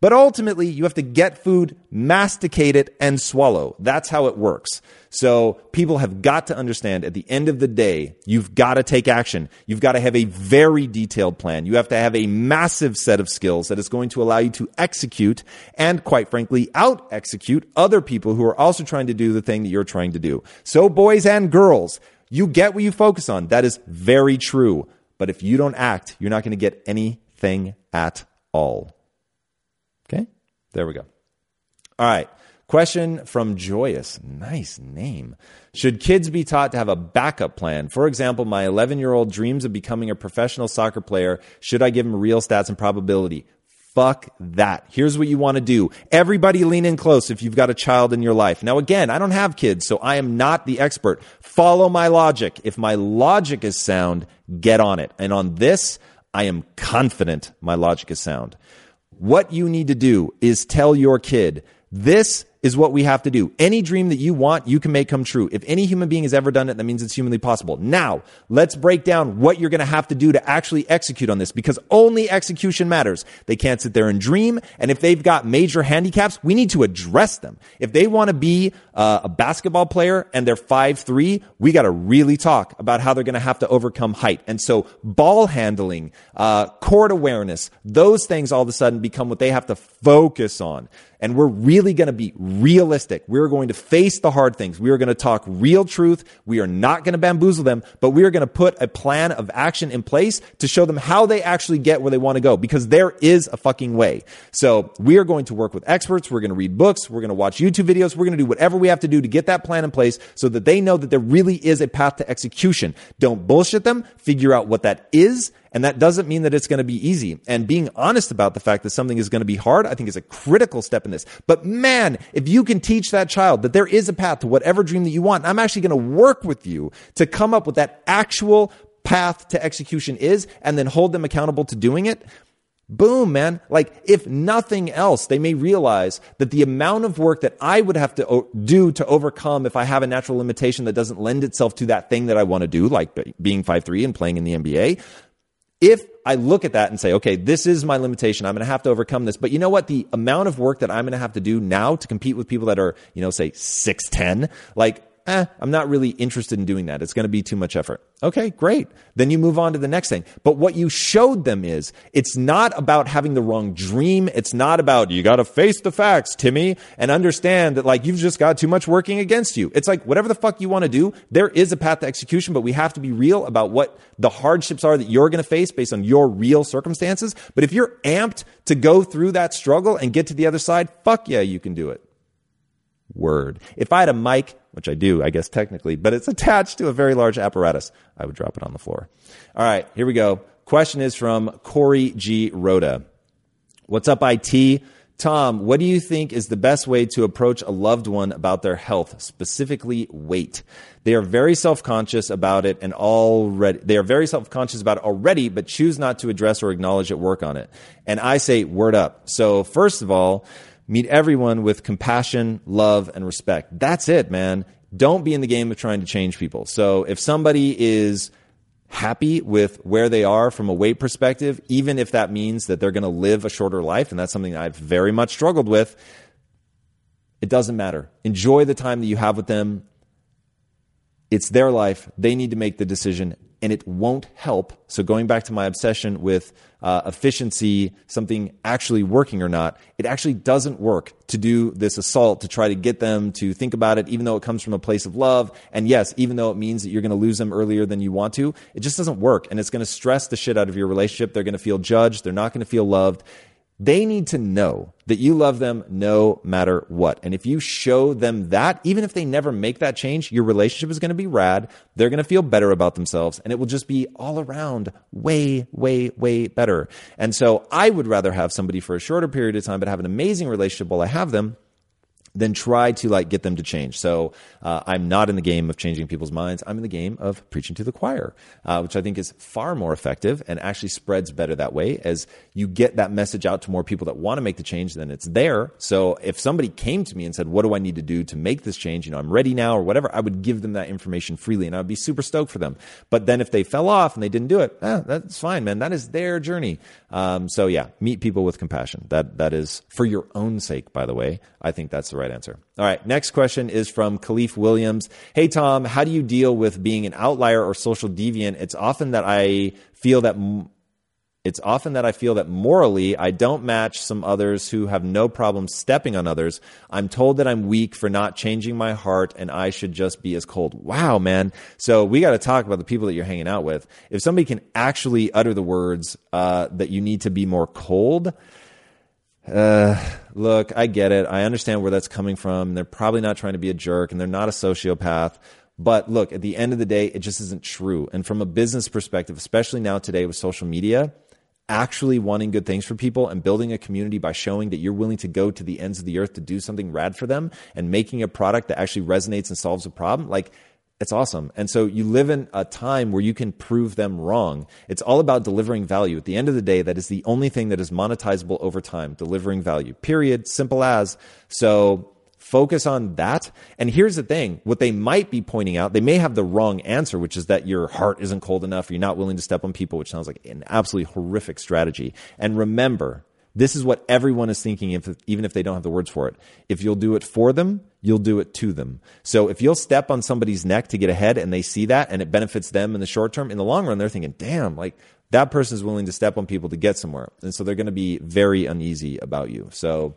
But ultimately, you have to get food, masticate it, and swallow. That's how it works. So people have got to understand at the end of the day, you've got to take action. You've got to have a very detailed plan. You have to have a massive set of skills that is going to allow you to execute and quite frankly, out execute other people who are also trying to do the thing that you're trying to do. So boys and girls, you get what you focus on. That is very true. But if you don't act, you're not going to get anything at all. Okay, there we go. All right. Question from Joyous. Nice name. Should kids be taught to have a backup plan? For example, my 11 year old dreams of becoming a professional soccer player. Should I give him real stats and probability? Fuck that. Here's what you want to do. Everybody lean in close if you've got a child in your life. Now, again, I don't have kids, so I am not the expert. Follow my logic. If my logic is sound, get on it. And on this, I am confident my logic is sound. What you need to do is tell your kid, this is what we have to do. Any dream that you want, you can make come true. If any human being has ever done it, that means it's humanly possible. Now, let's break down what you're going to have to do to actually execute on this because only execution matters. They can't sit there and dream. And if they've got major handicaps, we need to address them. If they want to be uh, a basketball player and they're five three, we got to really talk about how they're going to have to overcome height. And so ball handling, uh, court awareness, those things all of a sudden become what they have to focus on. And we're really going to be realistic. We're going to face the hard things. We are going to talk real truth. We are not going to bamboozle them, but we are going to put a plan of action in place to show them how they actually get where they want to go because there is a fucking way. So we are going to work with experts. We're going to read books. We're going to watch YouTube videos. We're going to do whatever we have to do to get that plan in place so that they know that there really is a path to execution. Don't bullshit them. Figure out what that is And that doesn't mean that it's going to be easy. And being honest about the fact that something is going to be hard, I think is a critical step in this. But man, if you can teach that child that there is a path to whatever dream that you want, I'm actually going to work with you to come up with that actual path to execution is and then hold them accountable to doing it. Boom, man. Like, if nothing else, they may realize that the amount of work that I would have to do to overcome if I have a natural limitation that doesn't lend itself to that thing that I want to do, like being 5'3 and playing in the NBA, if I look at that and say, okay, this is my limitation. I'm going to have to overcome this. But you know what? The amount of work that I'm going to have to do now to compete with people that are, you know, say 6'10, like eh, I'm not really interested in doing that. It's going to be too much effort. Okay, great. Then you move on to the next thing. But what you showed them is it's not about having the wrong dream. It's not about you got to face the facts, Timmy, and understand that like you've just got too much working against you. It's like whatever the fuck you want to do, there is a path to execution, but we have to be real about what the hardships are that you're going to face based on your real circumstances. But if you're amped to go through that struggle and get to the other side, fuck yeah, you can do it word. If I had a mic, which I do, I guess technically, but it's attached to a very large apparatus, I would drop it on the floor. All right, here we go. Question is from Corey G. Rhoda. What's up, IT? Tom, what do you think is the best way to approach a loved one about their health, specifically weight? They are very self-conscious about it and already, they are very self-conscious about it already, but choose not to address or acknowledge it, work on it. And I say, word up. So first of all, Meet everyone with compassion, love, and respect. That's it, man. Don't be in the game of trying to change people. So if somebody is happy with where they are from a weight perspective, even if that means that they're going to live a shorter life, and that's something I've very much struggled with, it doesn't matter. Enjoy the time that you have with them. It's their life. They need to make the decision and it won't help. So going back to my obsession with uh, efficiency, something actually working or not, it actually doesn't work to do this assault to try to get them to think about it, even though it comes from a place of love. And yes, even though it means that you're going to lose them earlier than you want to, it just doesn't work. And it's going to stress the shit out of your relationship. They're going to feel judged. They're not going to feel loved. They need to know that you love them no matter what. And if you show them that, even if they never make that change, your relationship is going to be rad. They're going to feel better about themselves and it will just be all around way, way, way better. And so I would rather have somebody for a shorter period of time, but have an amazing relationship while I have them then try to like get them to change. So uh, I'm not in the game of changing people's minds. I'm in the game of preaching to the choir, uh, which I think is far more effective and actually spreads better that way. As you get that message out to more people that want to make the change, then it's there. So if somebody came to me and said, "What do I need to do to make this change?" You know, I'm ready now, or whatever, I would give them that information freely, and I would be super stoked for them. But then if they fell off and they didn't do it, eh, that's fine, man. That is their journey. Um, so yeah, meet people with compassion. That that is for your own sake, by the way. I think that's the right answer. All right. Next question is from Khalif Williams. Hey, Tom, how do you deal with being an outlier or social deviant? It's often that I feel that. it's often that I feel that morally I don't match some others who have no problem stepping on others. I'm told that I'm weak for not changing my heart and I should just be as cold. Wow, man. So we got to talk about the people that you're hanging out with. If somebody can actually utter the words uh, that you need to be more cold, uh, look, I get it. I understand where that's coming from. They're probably not trying to be a jerk and they're not a sociopath. But look, at the end of the day, it just isn't true. And from a business perspective, especially now today with social media, actually wanting good things for people and building a community by showing that you're willing to go to the ends of the earth to do something rad for them and making a product that actually resonates and solves a problem, like it's awesome. And so you live in a time where you can prove them wrong. It's all about delivering value. At the end of the day, that is the only thing that is monetizable over time, delivering value. Period. Simple as. So focus on that. And here's the thing what they might be pointing out, they may have the wrong answer, which is that your heart isn't cold enough, you're not willing to step on people, which sounds like an absolutely horrific strategy. And remember, this is what everyone is thinking, if, even if they don't have the words for it. If you'll do it for them, you'll do it to them. So if you'll step on somebody's neck to get ahead and they see that and it benefits them in the short term, in the long run, they're thinking, damn, like that person is willing to step on people to get somewhere. And so they're going to be very uneasy about you. So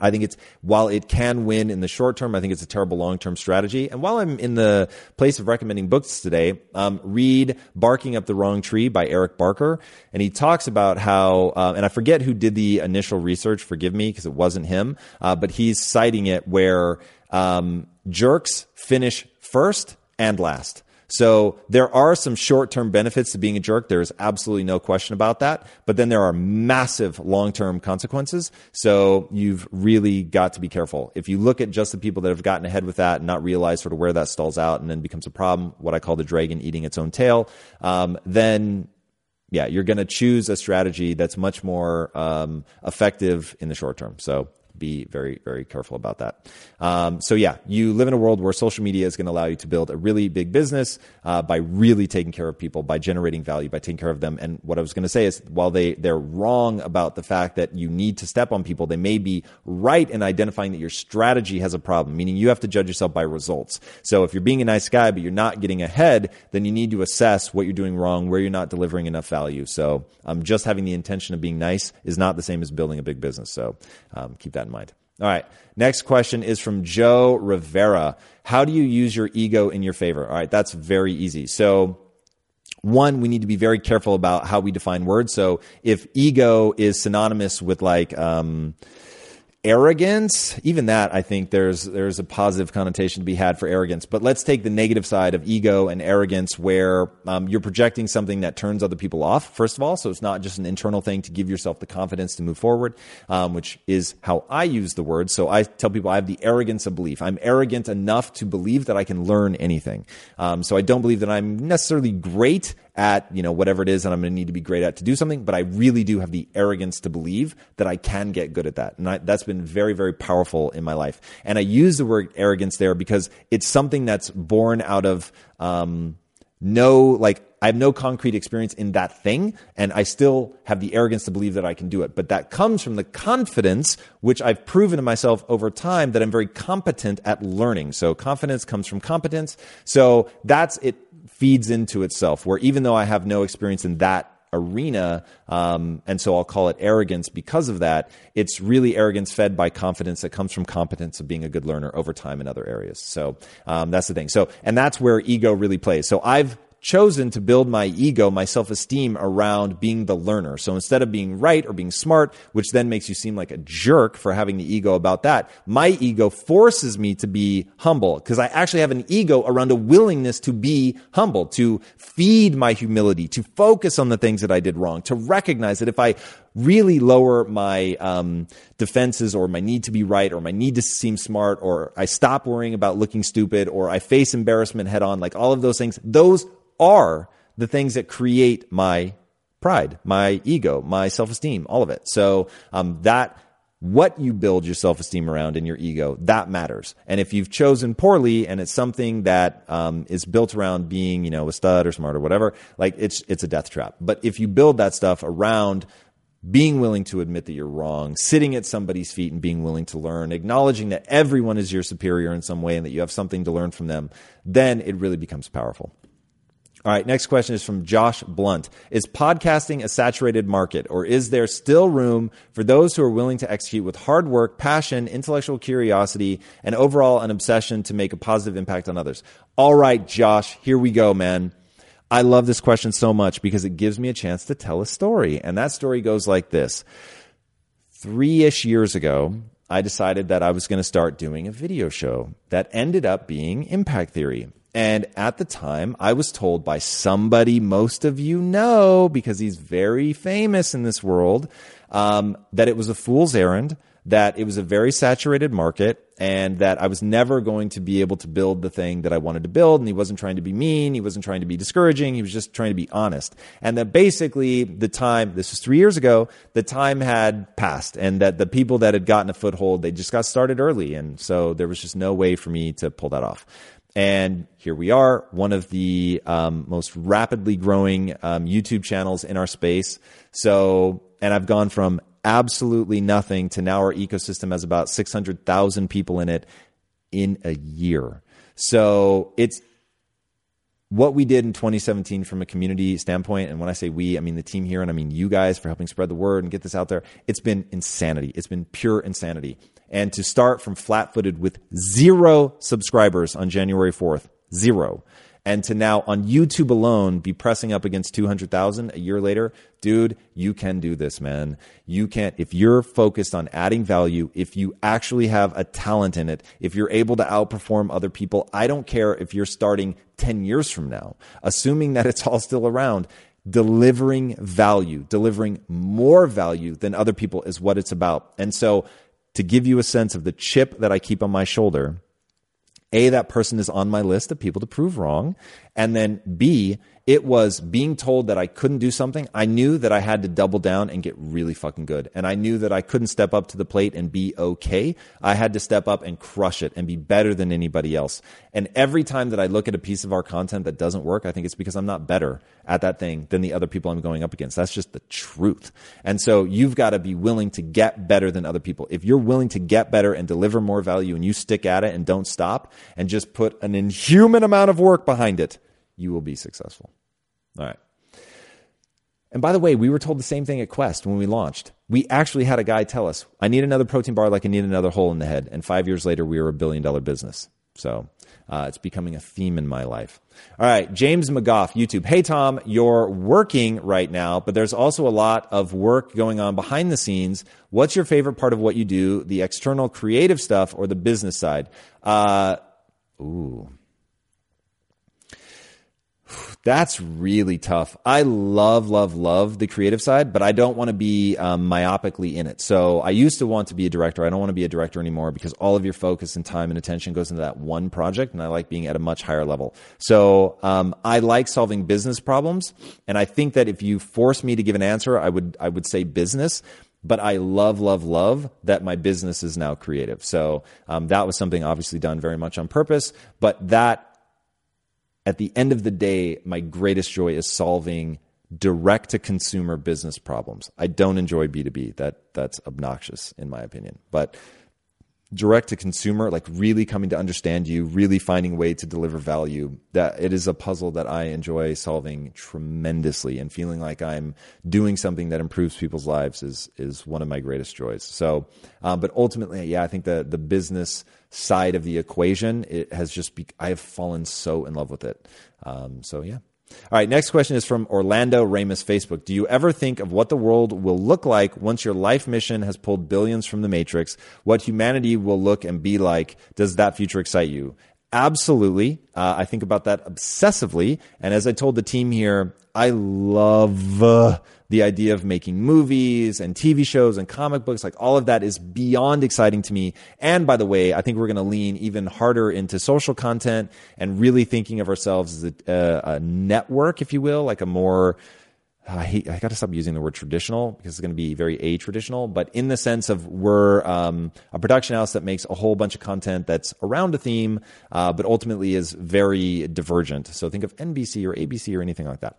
I think it's while it can win in the short term, I think it's a terrible long term strategy. And while I'm in the place of recommending books today, um, read "Barking Up the Wrong Tree" by Eric Barker, and he talks about how, uh, and I forget who did the initial research. Forgive me because it wasn't him, uh, but he's citing it where um, jerks finish first and last. So there are some short term benefits to being a jerk. There's absolutely no question about that. But then there are massive long term consequences. So you've really got to be careful. If you look at just the people that have gotten ahead with that and not realize sort of where that stalls out and then becomes a problem, what I call the dragon eating its own tail, um, then yeah, you're going to choose a strategy that's much more um, effective in the short term. So be very, very careful about that. Um, so yeah, you live in a world where social media is going to allow you to build a really big business uh, by really taking care of people, by generating value, by taking care of them. And what I was going to say is, while they they're wrong about the fact that you need to step on people, they may be right in identifying that your strategy has a problem. Meaning, you have to judge yourself by results. So if you're being a nice guy but you're not getting ahead, then you need to assess what you're doing wrong, where you're not delivering enough value. So um, just having the intention of being nice is not the same as building a big business. So um, keep that in mind. All right. Next question is from Joe Rivera. How do you use your ego in your favor? All right. That's very easy. So, one, we need to be very careful about how we define words. So, if ego is synonymous with like, um, arrogance even that i think there's there's a positive connotation to be had for arrogance. But let's take the negative side of ego and arrogance where um, you're projecting something that turns other people off first of all. So it's not just an internal thing to give yourself the confidence to move forward um, which is how i use the word. So i tell people i have the arrogance of belief. I'm arrogant enough to believe that i can learn anything. Um, so i don't believe that i'm necessarily great at you know whatever it is that I'm going to need to be great at to do something, but I really do have the arrogance to believe that I can get good at that, and I, that's been very very powerful in my life. And I use the word arrogance there because it's something that's born out of um, no like I have no concrete experience in that thing, and I still have the arrogance to believe that I can do it. But that comes from the confidence, which I've proven to myself over time that I'm very competent at learning. So confidence comes from competence. So that's it feeds into itself, where even though I have no experience in that arena, um, and so I'll call it arrogance because of that. It's really arrogance fed by confidence that comes from competence of being a good learner over time in other areas. So um, that's the thing. So and that's where ego really plays. So I've chosen to build my ego, my self esteem around being the learner. So instead of being right or being smart, which then makes you seem like a jerk for having the ego about that, my ego forces me to be humble because I actually have an ego around a willingness to be humble, to feed my humility, to focus on the things that I did wrong, to recognize that if I really lower my um, defenses or my need to be right or my need to seem smart or I stop worrying about looking stupid or I face embarrassment head on, like all of those things, those are the things that create my pride, my ego, my self esteem, all of it. So um, that what you build your self esteem around and your ego that matters. And if you've chosen poorly and it's something that um, is built around being you know a stud or smart or whatever, like it's it's a death trap. But if you build that stuff around being willing to admit that you're wrong, sitting at somebody's feet and being willing to learn, acknowledging that everyone is your superior in some way and that you have something to learn from them, then it really becomes powerful. All right, next question is from Josh Blunt. Is podcasting a saturated market, or is there still room for those who are willing to execute with hard work, passion, intellectual curiosity, and overall an obsession to make a positive impact on others? All right, Josh, here we go, man. I love this question so much because it gives me a chance to tell a story. And that story goes like this Three ish years ago, I decided that I was going to start doing a video show that ended up being Impact Theory. And at the time, I was told by somebody most of you know, because he's very famous in this world, um, that it was a fool's errand, that it was a very saturated market, and that I was never going to be able to build the thing that I wanted to build. And he wasn't trying to be mean, he wasn't trying to be discouraging, he was just trying to be honest. And that basically the time, this was three years ago, the time had passed, and that the people that had gotten a foothold, they just got started early. And so there was just no way for me to pull that off. And here we are, one of the um, most rapidly growing um, YouTube channels in our space. So, and I've gone from absolutely nothing to now our ecosystem has about 600,000 people in it in a year. So it's what we did in 2017 from a community standpoint, and when I say we, I mean the team here, and I mean you guys for helping spread the word and get this out there. It's been insanity. It's been pure insanity and to start from flat footed with zero subscribers on January 4th, zero, and to now on YouTube alone be pressing up against 200,000 a year later, dude, you can do this, man. You can't if you're focused on adding value, if you actually have a talent in it, if you're able to outperform other people, I don't care if you're starting 10 years from now, assuming that it's all still around delivering value, delivering more value than other people is what it's about. And so to give you a sense of the chip that I keep on my shoulder, a, that person is on my list of people to prove wrong. And then B, it was being told that I couldn't do something. I knew that I had to double down and get really fucking good. And I knew that I couldn't step up to the plate and be okay. I had to step up and crush it and be better than anybody else. And every time that I look at a piece of our content that doesn't work, I think it's because I'm not better at that thing than the other people I'm going up against. That's just the truth. And so you've got to be willing to get better than other people. If you're willing to get better and deliver more value and you stick at it and don't stop and just put an inhuman amount of work behind it, you will be successful. All right. And by the way, we were told the same thing at Quest when we launched. We actually had a guy tell us, I need another protein bar like I need another hole in the head. And five years later, we were a billion dollar business. So uh, it's becoming a theme in my life. All right, James McGough, YouTube. Hey, Tom, you're working right now, but there's also a lot of work going on behind the scenes. What's your favorite part of what you do, the external creative stuff or the business side? Uh, ooh. That's really tough. I love, love, love the creative side, but I don't want to be um, myopically in it. So I used to want to be a director. I don't want to be a director anymore because all of your focus and time and attention goes into that one project, and I like being at a much higher level. So um, I like solving business problems, and I think that if you force me to give an answer, I would I would say business but I love, love, love that my business is now creative. So um, that was something obviously done very much on purpose, but that at the end of the day, my greatest joy is solving direct to consumer business problems. I don't enjoy B2B. That that's obnoxious in my opinion. But direct to consumer, like really coming to understand you, really finding way to deliver value, that it is a puzzle that I enjoy solving tremendously and feeling like I'm doing something that improves people's lives is is one of my greatest joys. So, um, but ultimately, yeah, I think the the business side of the equation, it has just be, I have fallen so in love with it. Um, so yeah. All right, next question is from Orlando Ramus Facebook. Do you ever think of what the world will look like once your life mission has pulled billions from the matrix? What humanity will look and be like? Does that future excite you? Absolutely. Uh, I think about that obsessively. And as I told the team here, I love uh, the idea of making movies and TV shows and comic books, like all of that is beyond exciting to me. And by the way, I think we're going to lean even harder into social content and really thinking of ourselves as a, a network, if you will, like a more I hate, I got to stop using the word traditional because it's going to be very a traditional, but in the sense of we're um, a production house that makes a whole bunch of content that's around a theme, uh, but ultimately is very divergent. So think of NBC or ABC or anything like that.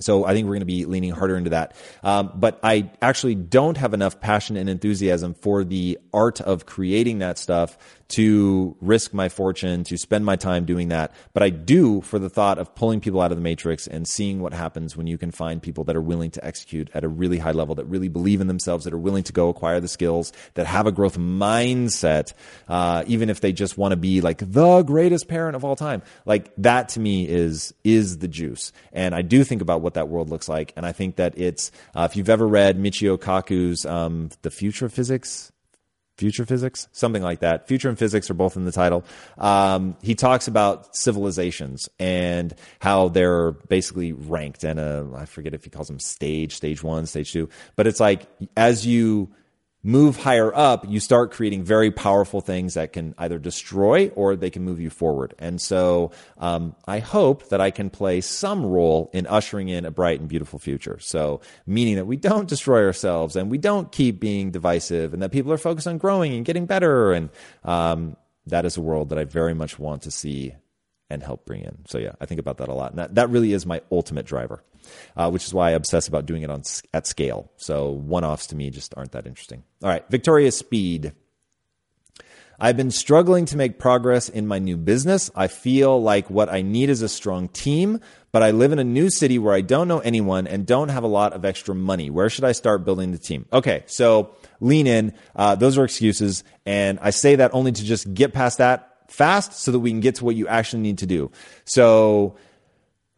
So I think we're going to be leaning harder into that. Um, but I actually don't have enough passion and enthusiasm for the art of creating that stuff to risk my fortune, to spend my time doing that. But I do for the thought of pulling people out of the matrix and seeing what happens when you can find people that are willing to execute at a really high level, that really believe in themselves, that are willing to go acquire the skills, that have a growth mindset, uh, even if they just want to be like the greatest parent of all time. Like that to me is is the juice. And I do think about what that world looks like, and I think that it's uh, if you've ever read Michio Kaku's um, The Future of Physics future physics, something like that. Future and physics are both in the title. Um, he talks about civilizations and how they're basically ranked and I forget if he calls them stage, stage one, stage two, but it's like as you move higher up, you start creating very powerful things that can either destroy or they can move you forward. And so um, I hope that I can play some role in ushering in a bright and beautiful future. So, meaning that we don't destroy ourselves and we don't keep being divisive and that people are focused on growing and getting better. And um, that is a world that I very much want to see and help bring in. So, yeah, I think about that a lot. And that, that really is my ultimate driver uh, which is why I obsess about doing it on at scale. So one offs to me just aren't that interesting. All right, Victoria Speed. I've been struggling to make progress in my new business. I feel like what I need is a strong team, but I live in a new city where I don't know anyone and don't have a lot of extra money. Where should I start building the team? Okay, so lean in. Uh, those are excuses. And I say that only to just get past that fast so that we can get to what you actually need to do. So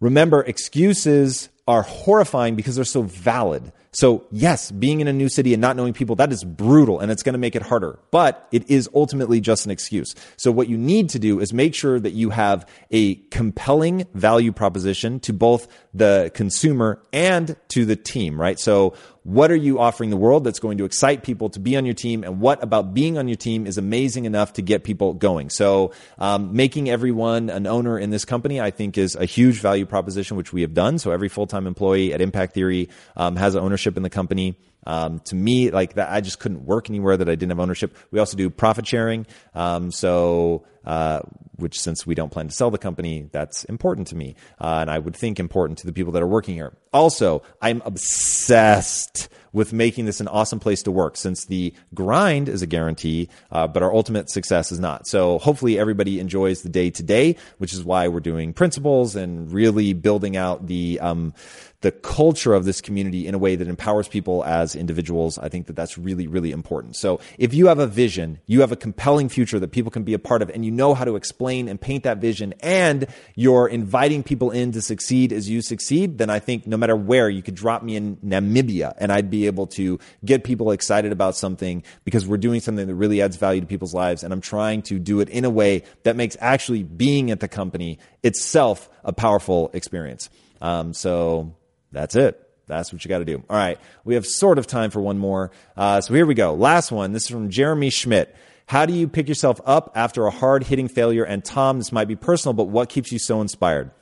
remember, excuses are horrifying because they're so valid. So yes, being in a new city and not knowing people, that is brutal and it's going to make it harder, but it is ultimately just an excuse. So what you need to do is make sure that you have a compelling value proposition to both the consumer and to the team, right? So what are you offering the world that's going to excite people to be on your team? And what about being on your team is amazing enough to get people going? So, um, making everyone an owner in this company, I think, is a huge value proposition, which we have done. So, every full time employee at Impact Theory um, has ownership in the company. Um, to me, like that, I just couldn't work anywhere that I didn't have ownership. We also do profit sharing. Um, so, uh, which since we don't plan to sell the company, that's important to me. Uh, and I would think important to the people that are working here. Also, I'm obsessed with making this an awesome place to work since the grind is a guarantee, uh, but our ultimate success is not. So hopefully everybody enjoys the day today, which is why we're doing principles and really building out the, um, the culture of this community in a way that empowers people as individuals. I think that that's really, really important. So if you have a vision, you have a compelling future that people can be a part of, and you know how to explain and paint that vision, and you're inviting people in to succeed as you succeed, then I think no matter where, you could drop me in Namibia and I'd be able to get people excited about something because we're doing something that really adds value to people's lives. And I'm trying to do it in a way that makes actually being at the company itself a powerful experience. Um, so that's it. That's what you got to do. All right. We have sort of time for one more. Uh, so here we go. Last one. This is from Jeremy Schmidt. How do you pick yourself up after a hard hitting failure? And Tom, this might be personal, but what keeps you so inspired?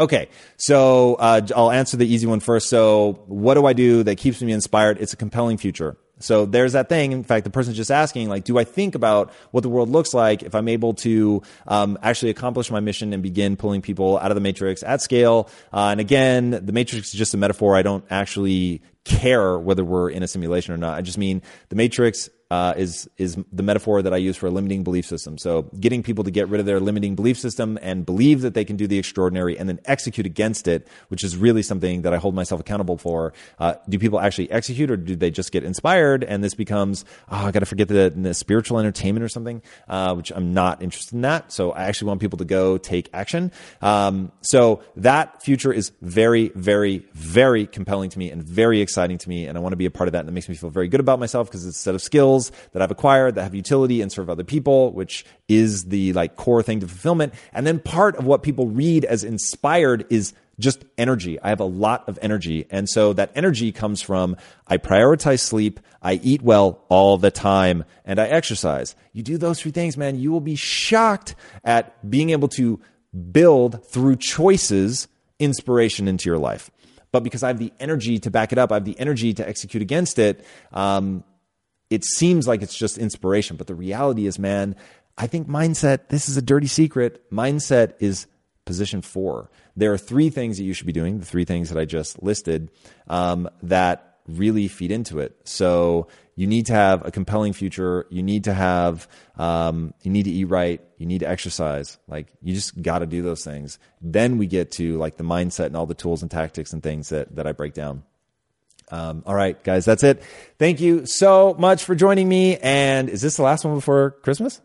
Okay, so uh, I'll answer the easy one first. So, what do I do that keeps me inspired? It's a compelling future. So there's that thing. In fact, the person's just asking, like, do I think about what the world looks like if I'm able to um, actually accomplish my mission and begin pulling people out of the matrix at scale? Uh, and again, the matrix is just a metaphor. I don't actually care whether we're in a simulation or not. I just mean the matrix uh, is is the metaphor that I use for a limiting belief system. So getting people to get rid of their limiting belief system and believe that they can do the extraordinary, and then execute against it, which is really something that I hold myself accountable for. Uh, do people actually execute, or do they just get inspired? And this becomes oh, I got to forget the, the, spiritual entertainment or something, uh, which I'm not interested in that. So I actually want people to go take action. Um, so that future is very, very, very compelling to me and very exciting to me, and I want to be a part of that. And it makes me feel very good about myself because it's a set of skills skills that I've acquired that have utility and serve other people, which is the like core thing to fulfillment. And then part of what people read as inspired is just energy. I have a lot of energy. And so that energy comes from I prioritize sleep, I eat well all the time, and I exercise. You do those three things, man, you will be shocked at being able to build through choices inspiration into your life. But because I have the energy to back it up, I have the energy to execute against it, um, it seems like it's just inspiration, but the reality is, man, I think mindset, this is a dirty secret. Mindset is position four. There are three things that you should be doing, the three things that I just listed, um, that really feed into it. So you need to have a compelling future. You need to have, um, you need to eat right. You need to exercise. Like you just got to do those things. Then we get to like the mindset and all the tools and tactics and things that, that I break down. Um, all right, guys, that's it. Thank you so much for joining me. And is this the last one before Christmas?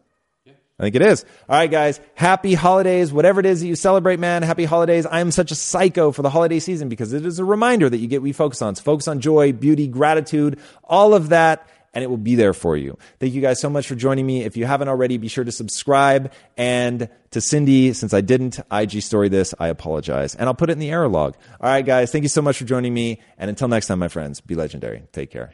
Yeah. I think it is. All right, guys. Happy holidays. Whatever it is that you celebrate, man. Happy holidays. I am such a psycho for the holiday season because it is a reminder that you get we focus on. Focus on joy, beauty, gratitude, all of that and it will be there for you. Thank you guys so much for joining me. If you haven't already, be sure to subscribe. And to Cindy, since I didn't IG story this, I apologize. And I'll put it in the error log. All right, guys, thank you so much for joining me. And until next time, my friends, be legendary. Take care.